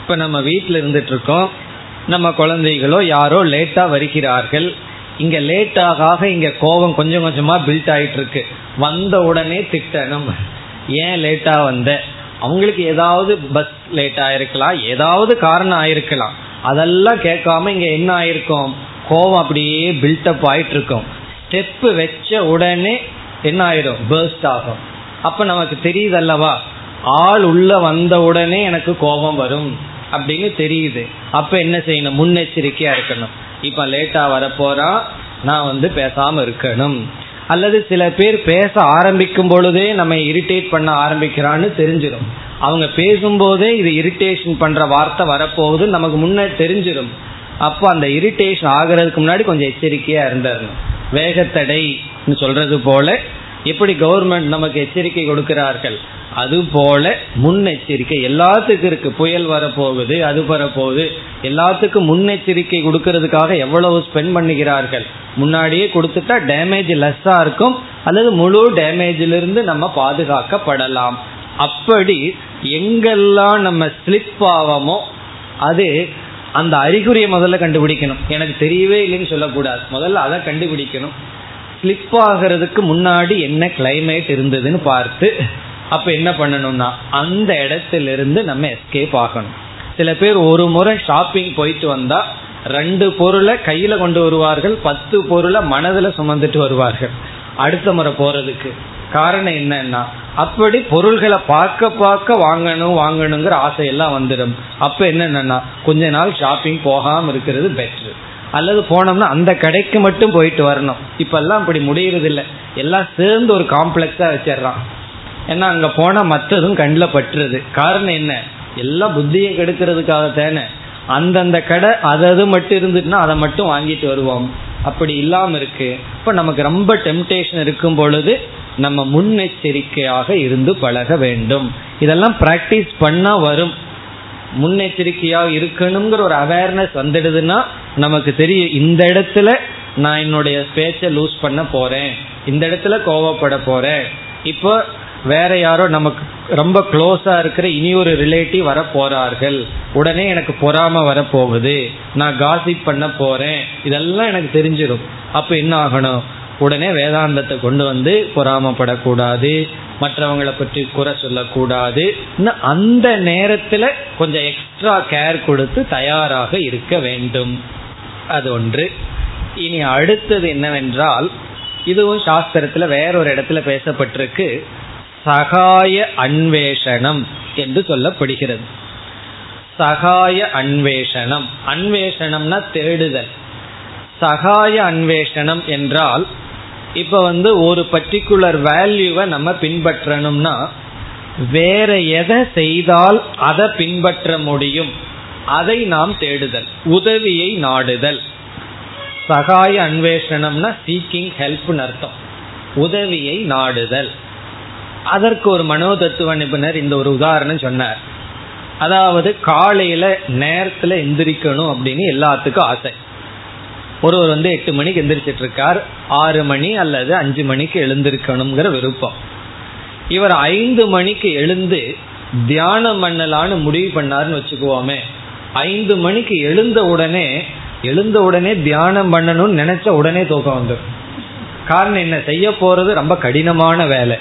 இப்ப நம்ம வீட்டில் இருந்துட்டு இருக்கோம் நம்ம குழந்தைகளோ யாரோ லேட்டா வருகிறார்கள். இங்க லேட்டாக இங்க கோபம் கொஞ்சம் கொஞ்சமா பில்ட் ஆயிட்டு இருக்கு வந்த உடனே திட்டணும் ஏன் லேட்டா வந்த? அவங்களுக்கு ஏதாவது பஸ் லேட் ஆயிருக்கலாம். ஏதாவது காரணம் ஆயிருக்கலாம். அதெல்லாம் கேட்காம இங்க என்ன ஆயிருக்கும்? கோவம் அப்படியே பில்டப் ஆயிட்டு இருக்கும் ஸ்டெப்பு வச்ச உடனே என்ன ஆயிடும் பேர்ஸ்ட் ஆகும். அப்ப நமக்கு தெரியுது அல்லவா ஆள் உள்ள வந்த உடனே எனக்கு கோபம் வரும் அப்படின்னு தெரியுது. அப்ப என்ன செய்யணும்? முன்னெச்சரிக்கையா இருக்கணும். இப்ப லேட்டா வரப்போறா. நான் வந்து பேசாம இருக்கணும். அல்லது சில பேர் பேச ஆரம்பிக்கும் பொழுதே நம்ம இரிட்டேட் பண்ண ஆரம்பிக்கிறான்னு தெரிஞ்சிடும் அவங்க பேசும்போதே இது இரிட்டேஷன் பண்ற வார்த்தை வரப்போகுது நமக்கு முன்னே தெரிஞ்சிடும் அப்போ அந்த இரிட்டேஷன் ஆகிறதுக்கு முன்னாடி கொஞ்சம் எச்சரிக்கையா இருந்துடணும். வேகத்தடை சொல்றது போல எப்படி கவர்மெண்ட் நமக்கு எச்சரிக்கை கொடுக்கிறார்கள்? அது போல முன்னெச்சரிக்கை. எல்லாத்துக்கும் இருக்கு. புயல் வரப்போகுது அது வரப்போகுது. எல்லாத்துக்கும் முன்னெச்சரிக்கை கொடுக்கறதுக்காக எவ்வளவு ஸ்பெண்ட் பண்ணுகிறார்கள்? முன்னாடியே கொடுத்துட்டா டேமேஜ் லெஸ்ஸா இருக்கும். அல்லது முழு டேமேஜிலிருந்து நம்ம பாதுகாக்கப்படலாம். அப்படி எங்கெல்லாம் நம்ம ஸ்லிப் ஆவோமோ அது அந்த அறிகுறியை முதல்ல கண்டுபிடிக்கணும். எனக்கு தெரியவே இல்லைன்னு சொல்லக்கூடாது. முதல்ல அதை கண்டுபிடிக்கணும். ஸ்லிப் ஆகிறதுக்கு முன்னாடி என்ன கிளைமேட் இருந்ததுன்னு பார்த்து அப்ப என்ன பண்ணணும்னா அந்த இடத்துல இருந்து நம்ம எஸ்கேப் ஆகணும். சில பேர் ஒரு முறை ஷாப்பிங் போயிட்டு வந்தா ரெண்டு பொருளை கையில கொண்டு வருவார்கள் பத்து பொருளை மனதில் சுமந்துட்டு வருவார்கள். அடுத்த முறை போறதுக்கு. காரணம் என்னன்னா அப்படி பொருள்களை பார்க்க பார்க்க வாங்கணும் வாங்கணுங்கிற ஆசையெல்லாம் வந்துடும். அப்ப என்னன்னா கொஞ்ச நாள் ஷாப்பிங் போகாம இருக்கிறது பெட்ரு அல்லது போனோம்னா அந்த கடைக்கு மட்டும் போயிட்டு வரணும். இப்பெல்லாம் அப்படி முடியறது இல்லை எல்லாம் சேர்ந்து ஒரு காம்ப்ளெக்ஸா வச்சிடறான். ஏன்னா அங்க போனா மற்றதும் கண்ணில் பற்றுறது காரணம் என்ன? எல்லாம் புத்தியை கெடுக்கிறதுக்காக தானே. அந்தந்த கடை அது மட்டும் இருந்துட்டுனா அதை மட்டும் வாங்கிட்டு வருவோம். அப்படி இல்லாம இருக்கு. இப்ப நமக்கு ரொம்ப டெம்டேஷன் இருக்கும் பொழுது நம்ம முன்னெச்சரிக்கையாக இருந்து பழக வேண்டும். இதெல்லாம் பிராக்டிஸ் பண்ணா வரும். முன்னெச்சரிக்கையாக இருக்கணுங்கிற ஒரு அவேர்னஸ் வந்துடுதுன்னா நமக்கு தெரியும் இந்த இடத்துல நான் என்னுடைய பேச்சை லூஸ் பண்ண போறேன். இந்த இடத்துல கோவப்பட போறேன். இப்போ வேற யாரோ நமக்கு ரொம்ப க்ளோஸா இருக்கிற இனி ஒரு ரிலேட்டிவ் வர போறார்கள். உடனே எனக்கு பொறாம வரப்போகுது நான் காசிப் பண்ண போறேன். இதெல்லாம் எனக்கு தெரிஞ்சிடும். அப்ப என்ன ஆகணும்? உடனே வேதாந்தத்தை கொண்டு வந்து பொறாமப்படக்கூடாது மற்றவங்களை பற்றி குறை சொல்லக்கூடாது. அந்த நேரத்துல கொஞ்சம் எக்ஸ்ட்ரா கேர் கொடுத்து தயாராக இருக்க வேண்டும். அது ஒன்று. இனி அடுத்தது என்னவென்றால் இதுவும் சாஸ்திரத்துல வேறொரு இடத்துல பேசப்பட்டிருக்கு. சகாய அன்வேஷனம் என்று சொல்லப்படுகிறது. சகாய அன்வேஷனம் அன்வேஷனம்னா தேடுதல். சகாய அன்வேஷனம் என்றால் இப்ப வந்து ஒரு பர்டிகுலர் வேல்யூவை நம்ம பின்பற்றணும்னா வேற எதை செய்தால் அதை பின்பற்ற முடியும்? அதை நாம் தேடுதல் உதவியை நாடுதல். சகாய அன்வேஷனம்னா சீக்கிங் ஹெல்ப்னு அர்த்தம். உதவியை நாடுதல். அதற்கு ஒரு மனோதத்துவ நிபுணர் இந்த ஒரு உதாரணம் சொன்னார். அதாவது காலையில நேரத்துல எந்திரிக்கணும் அப்படின்னு எல்லாத்துக்கும் ஆசை. ஒருவர் வந்து எட்டு மணிக்கு எந்திரிச்சிட்டு இருக்கார் ஆறு மணி அல்லது அஞ்சு மணிக்கு எழுந்திருக்கணுங்கிற விருப்பம். இவர் ஐந்து மணிக்கு எழுந்து தியானம் பண்ணலான்னு முடிவு பண்ணாருன்னு வச்சுக்குவோமே. ஐந்து மணிக்கு எழுந்த உடனே எழுந்த உடனே தியானம் பண்ணணும்னு நினைச்ச உடனே தூக்கம் வந்துடும் காரணம் என்ன? செய்ய போறது ரொம்ப கடினமான வேலை.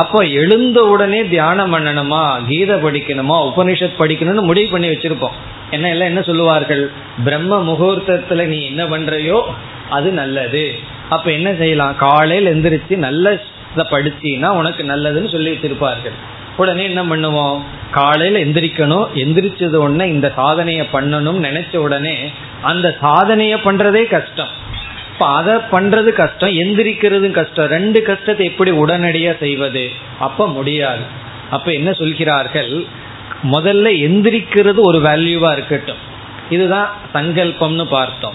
அப்போ எழுந்த உடனே தியானம் பண்ணணுமா கீதை படிக்கணுமா உபனிஷத் படிக்கணும்னு முடிவு பண்ணி வச்சிருப்போம். என்ன எல்லாம் என்ன சொல்லுவார்கள்? பிரம்ம முகூர்த்தத்துல நீ என்ன பண்றையோ அது நல்லது. அப்ப என்ன செய்யலாம்? காலையில் எந்திரிச்சு நல்ல படிச்சீன்னா உனக்கு நல்லதுன்னு சொல்லி வச்சிருப்பார்கள். உடனே என்ன பண்ணுவோம்? காலையில எந்திரிக்கணும். எந்திரிச்சது உடனே இந்த சாதனையை பண்ணணும் நினைச்ச உடனே அந்த சாதனையை பண்றதே கஷ்டம். இப்ப அதை பண்றது கஷ்டம் எந்திரிக்கிறதும் கஷ்டம். ரெண்டு கஷ்டத்தை எப்படி உடனடியா செய்வது? அப்ப முடியாது. அப்ப என்ன சொல்கிறார்கள்? முதல்ல எந்திரிக்கிறது ஒரு வேல்யூவா இருக்கட்டும். இதுதான் சங்கல்பம்னு பார்த்தோம்.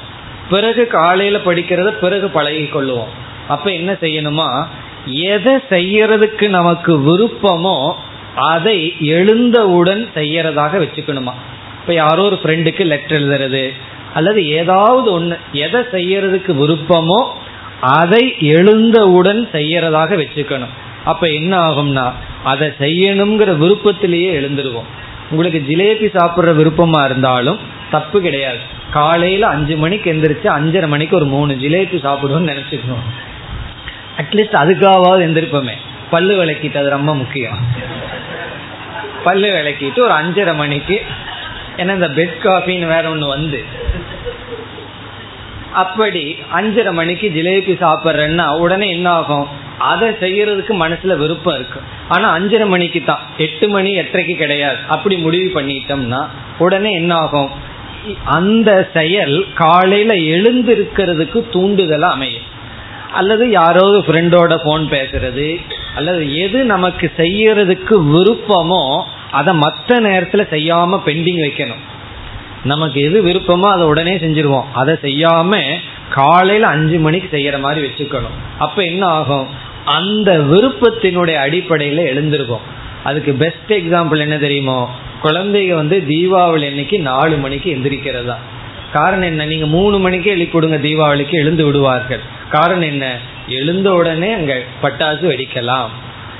பிறகு காலையில படிக்கிறத பிறகு பழகி கொள்ளுவோம் அப்ப என்ன செய்யணுமா? எதை செய்யறதுக்கு நமக்கு விருப்பமோ அதை எழுந்தவுடன் செய்யறதாக வச்சுக்கணுமா? இப்ப யாரோ ஒரு ஃப்ரெண்டுக்கு லெட்டர் எழுதுறது. அல்லது ஏதாவது ஒன்று எதை செய்யறதுக்கு விருப்பமோ அதை எழுந்தவுடன் செய்யறதாக வச்சுக்கணும். அப்ப என்ன ஆகும்னா அதை செய்யணுங்கிற விருப்பத்திலேயே எழுந்துருவோம். உங்களுக்கு ஜிலேபி சாப்பிட்ற விருப்பமா இருந்தாலும் தப்பு கிடையாது. காலையில அஞ்சு மணிக்கு எந்திரிச்சு அஞ்சரை மணிக்கு ஒரு மூணு ஜிலேபி சாப்பிடுவோம்னு நினைச்சுக்கணும். அட்லீஸ்ட் அதுக்காவது எந்திருப்போமே. பல்லு விளக்கிட்டு அது ரொம்ப முக்கியம். பல்லு விளக்கிட்டு ஒரு அஞ்சரை மணிக்கு ஏன்னா இந்த பெட் காஃபின்னு வேற ஒன்று வந்து. அப்படி அஞ்சரை மணிக்கு ஜிலேபி சாப்பிட்றேன்னா உடனே என்ன ஆகும் அதை செய்யறதுக்கு மனசுல விருப்பம் இருக்கு. ஆனா அஞ்சரை மணிக்கு தான். எட்டு மணி எட்டரைக்கு கிடையாது. அப்படி முடிவு பண்ணிட்டோம்னா உடனே என்ன ஆகும் அந்த செயல் காலையில எழுந்திருக்கிறதுக்கு தூண்டுதலா அமையும். அல்லது யாரோ ஃப்ரெண்டோட போன் பேசுறது அல்லது எது நமக்கு செய்யறதுக்கு விருப்பமோ அதை மற்ற நேரத்துல செய்யாம பெண்டிங் வைக்கணும். நமக்கு எது விருப்பமோ அதை உடனே செஞ்சிருவோம். அதை செய்யாம காலையில அஞ்சு மணிக்கு செய்யற மாதிரி வச்சுக்கணும். அப்ப என்ன ஆகும்? அந்த விருப்பத்தினுடைய அடிப்படையில எழுந்திருக்கும் அதுக்கு பெஸ்ட் எக்ஸாம்பிள் என்ன தெரியுமோ? குழந்தைங்க வந்து தீபாவளி அன்னைக்கு நாலு மணிக்கு எந்திரிக்கிறதா. காரணம் என்ன? நீங்க மூணு மணிக்கு எழுப்பிடுங்க தீபாவளிக்கு எழுந்து விடுவார்கள். காரணம் என்ன? எழுந்த உடனே அங்க பட்டாசு வெடிக்கலாம்.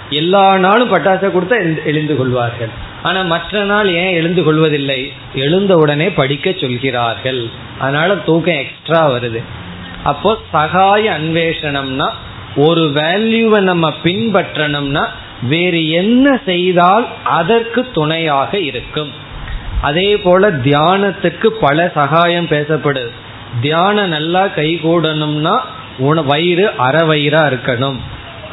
எல்லா நாளும் பட்டாசை கொடுத்தா எழுந்து கொள்வார்கள். ஆனா மற்ற நாள் ஏன் எழுந்து கொள்வதில்லை? எழுந்த உடனே படிக்க சொல்கிறார்கள். அதனால தூக்கம் எக்ஸ்ட்ரா வருது. அப்போ சகாய அன்வேஷனம்னா ஒரு வேல்யூவை நம்ம பின்பற்றணும்னா வேறு என்ன செய்தால் அதற்கு துணையாக இருக்கும். அதே போல தியானத்துக்கு பல சகாயம் பேசப்படுது தியானம் நல்லா கை கூடணும்னா உன வயிறு அற வயிறா இருக்கணும்.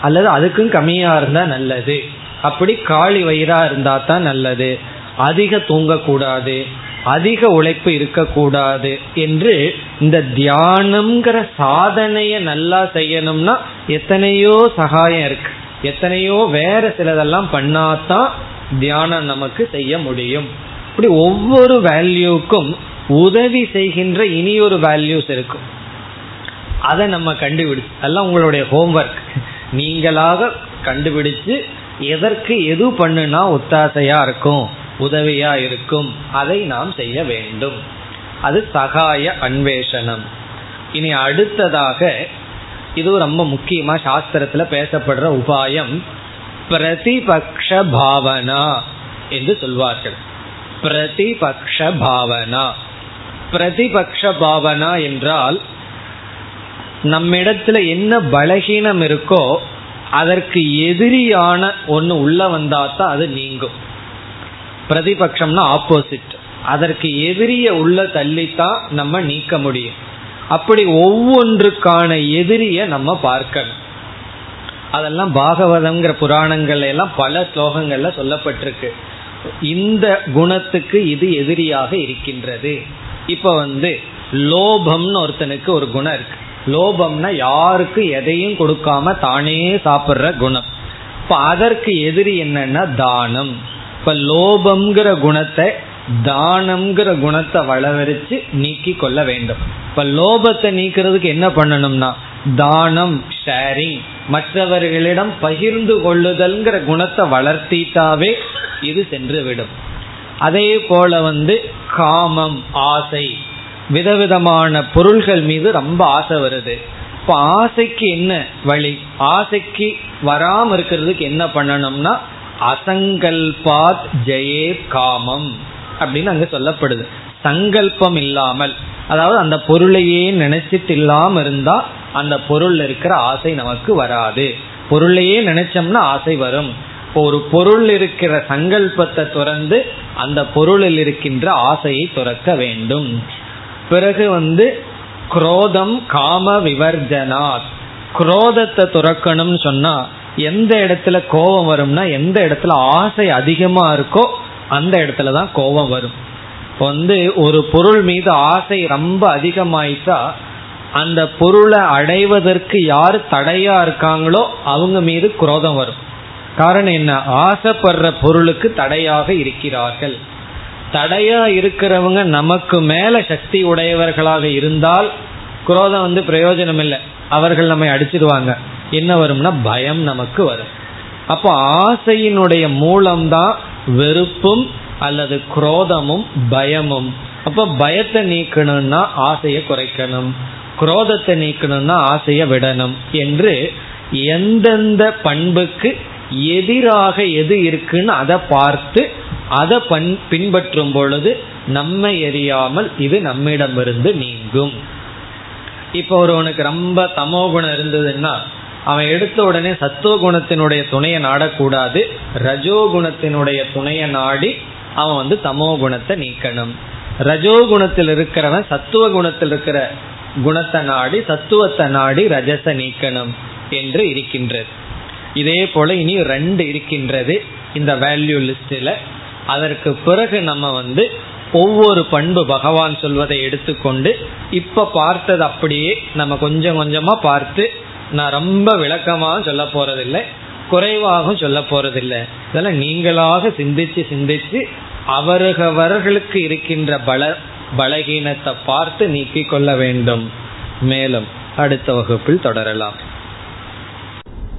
அல்லது அதுக்கும் கம்மியா இருந்தா நல்லது. அப்படி காளி வயிறா இருந்தா தான் நல்லது. அதிக தூங்கக்கூடாது. அதிக உழைப்பு இருக்கக்கூடாது என்று இந்த தியானம்ங்கிற சாதனைய நல்லா செய்யணும்னா எத்தனையோ சகாயம் இருக்கு. எத்தனையோ வேற சிலதெல்லாம் பண்ணாதான் தியானம் நமக்கு செய்ய முடியும். இப்படி ஒவ்வொரு வேல்யூக்கும் உதவி செய்கின்ற இனி ஒரு வேல்யூஸ் இருக்கும். அதை நம்ம கண்டுபிடிச்சு அதெல்லாம் உங்களுடைய ஹோம்ஒர்க் நீங்களாக கண்டுபிடிச்சு எதற்கு எது பண்ணுனா ஒத்தாசையா இருக்கும் உதவியா இருக்கும் அதை நாம் செய்ய வேண்டும். அது சகாய அன்வேஷனம் இனி அடுத்ததாக இது ரொம்ப முக்கியமா சாஸ்திரத்துல பேசப்படுற உபாயம் பிரதிபக்ஷ பாவனா என்று சொல்வார்கள். பிரதிபக்ஷ பாவனா. பிரதிபக்ஷ பாவனா என்றால் நம்மிடத்துல என்ன பலகீனம் இருக்கோ அதற்கு எதிரியான ஒன்று உள்ள வந்தா தான் அது நீங்கும். பிரதிபக்ஷம்னா ஆப்போசிட் அதற்கு எதிரிய உள்ள தள்ளித்தான் நம்ம நீக்க முடியும். அப்படி ஒவ்வொன்றுக்கான எதிரிய நம்ம பார்க்கணும். அதெல்லாம் பாகவதங்கிற புராணங்கள்ல எல்லாம் பல ஸ்லோகங்கள்ல சொல்லப்பட்டிருக்கு. இந்த குணத்துக்கு இது எதிரியாக இருக்கின்றது. இப்ப வந்து லோபம்னு ஒருத்தனுக்கு ஒரு குணம் இருக்கு. லோபம்னா யாருக்கு எதையும் கொடுக்காம தானே சாப்பிட்ற குணம். இப்ப அதற்கு எதிரி என்னன்னா தானம். இப்ப லோபம்ங்கிற குணத்தை தானம்ங்கிற குணத்தை வளவரிச்சு நீக்கி கொள்ள வேண்டும். இப்ப லோபத்தை நீக்கிறதுக்கு என்ன பண்ணணும்னா தானம் ஷேரிங் மற்றவர்களிடம் பகிர்ந்து கொள்ளுதல்ங்கிற குணத்தை வளர்த்திட்டாவே இது சென்று விடும். அதே போல வந்து காமம் ஆசை. விதவிதமான பொருள்கள் மீது ரொம்ப ஆசை வருது. இப்போ ஆசைக்கு என்ன வழி? ஆசைக்கு வராம இருக்கிறதுக்கு என்ன பண்ணணும்னா அசங்கல்பாத் ஜெயே காமம் அப்படின்னு அங்க சொல்லப்படுது. சங்கல்பம் இல்லாமல். அதாவது அந்த பொருளையே நினைச்சிட்டு இல்லாம இருந்தா அந்த பொருள் இருக்கிற ஆசை நமக்கு வராது. பொருளையே நினைச்சோம்னா ஆசை வரும். இப்போ ஒரு பொருள் இருக்கிற சங்கல்பத்தை துறந்து அந்த பொருளில் இருக்கின்ற ஆசையை துறக்க வேண்டும். பிறகு வந்து குரோதம் காம விவர்ஜனாத். குரோதத்தை துறக்கணும்னு சொன்னா எந்த இடத்துல கோபம் வரும்னா எந்த இடத்துல ஆசை அதிகமா இருக்கோ அந்த இடத்துல தான் கோபம் வரும். வந்து ஒரு பொருள் மீது ஆசை ரொம்ப அதிகமாயிட்டா அந்த பொருளை அடைவதற்கு யார் தடையா இருக்காங்களோ அவங்க மீது குரோதம் வரும். காரணம் என்ன? ஆசைப்படுற பொருளுக்கு தடையாக இருக்கிறார்கள். தடையா இருக்கிறவங்க நமக்கு மேல சக்தி உடையவர்களாக இருந்தால் குரோதம் வந்து பிரயோஜனம் இல்லை அவர்கள் நம்மை அடிச்சிடுவாங்க என்ன வரும்னா பயம் நமக்கு வரும். அப்போ ஆசையினுடைய மூலம்தான் வெறுப்பும் அல்லது குரோதமும் பயமும். அப்ப பயத்தை நீக்கணும்னா ஆசையை குறைக்கணும். குரோதத்தை நீக்கணும்னா ஆசையை விடணும் என்று எந்தெந்த பண்புக்கு எதிராக எது இருக்குன்னு அதை பார்த்து அதை பண் பின்பற்றும் பொழுது நம்மை எரியாமல் இது நம்மிடமிருந்து நீங்கும். இப்போ ஒருவனுக்கு ரொம்ப தமோ குணம் இருந்ததுன்னா அவன் எடுத்த உடனே சத்துவ குணத்தினுடைய துணையை நாடக்கூடாது ரஜோ குணத்தினுடைய துணையை நாடி அவன் வந்து தமோ குணத்தை நீக்கணும். ரஜோகுணத்தில் இருக்கிறவன் சத்துவ குணத்தில் இருக்கிற குணத்தை நாடி சத்துவத்தை நாடி ரஜச நீக்கணும் என்று இருக்கின்றது. இதே போல இனி ரெண்டு இருக்கின்றது இந்த வேல்யூ லிஸ்டில் அதற்கு பிறகு நம்ம வந்து ஒவ்வொரு பண்பு பகவான் சொல்வதை எடுத்துக்கொண்டு இப்ப பார்த்தது அப்படியே நம்ம கொஞ்சம் கொஞ்சமா பார்த்து நான் ரொம்ப விளக்கமாக சொல்ல போறதில்லை குறைவாகவும் சொல்ல போறதில்லை. இதெல்லாம் நீங்களாக சிந்திச்சு சிந்திச்சு அவர்களுக்கு இருக்கின்ற பல பலகீனத்தை பார்த்து நீக்கிக் கொள்ள வேண்டும். மேலும் அடுத்த வகுப்பில் தொடரலாம்.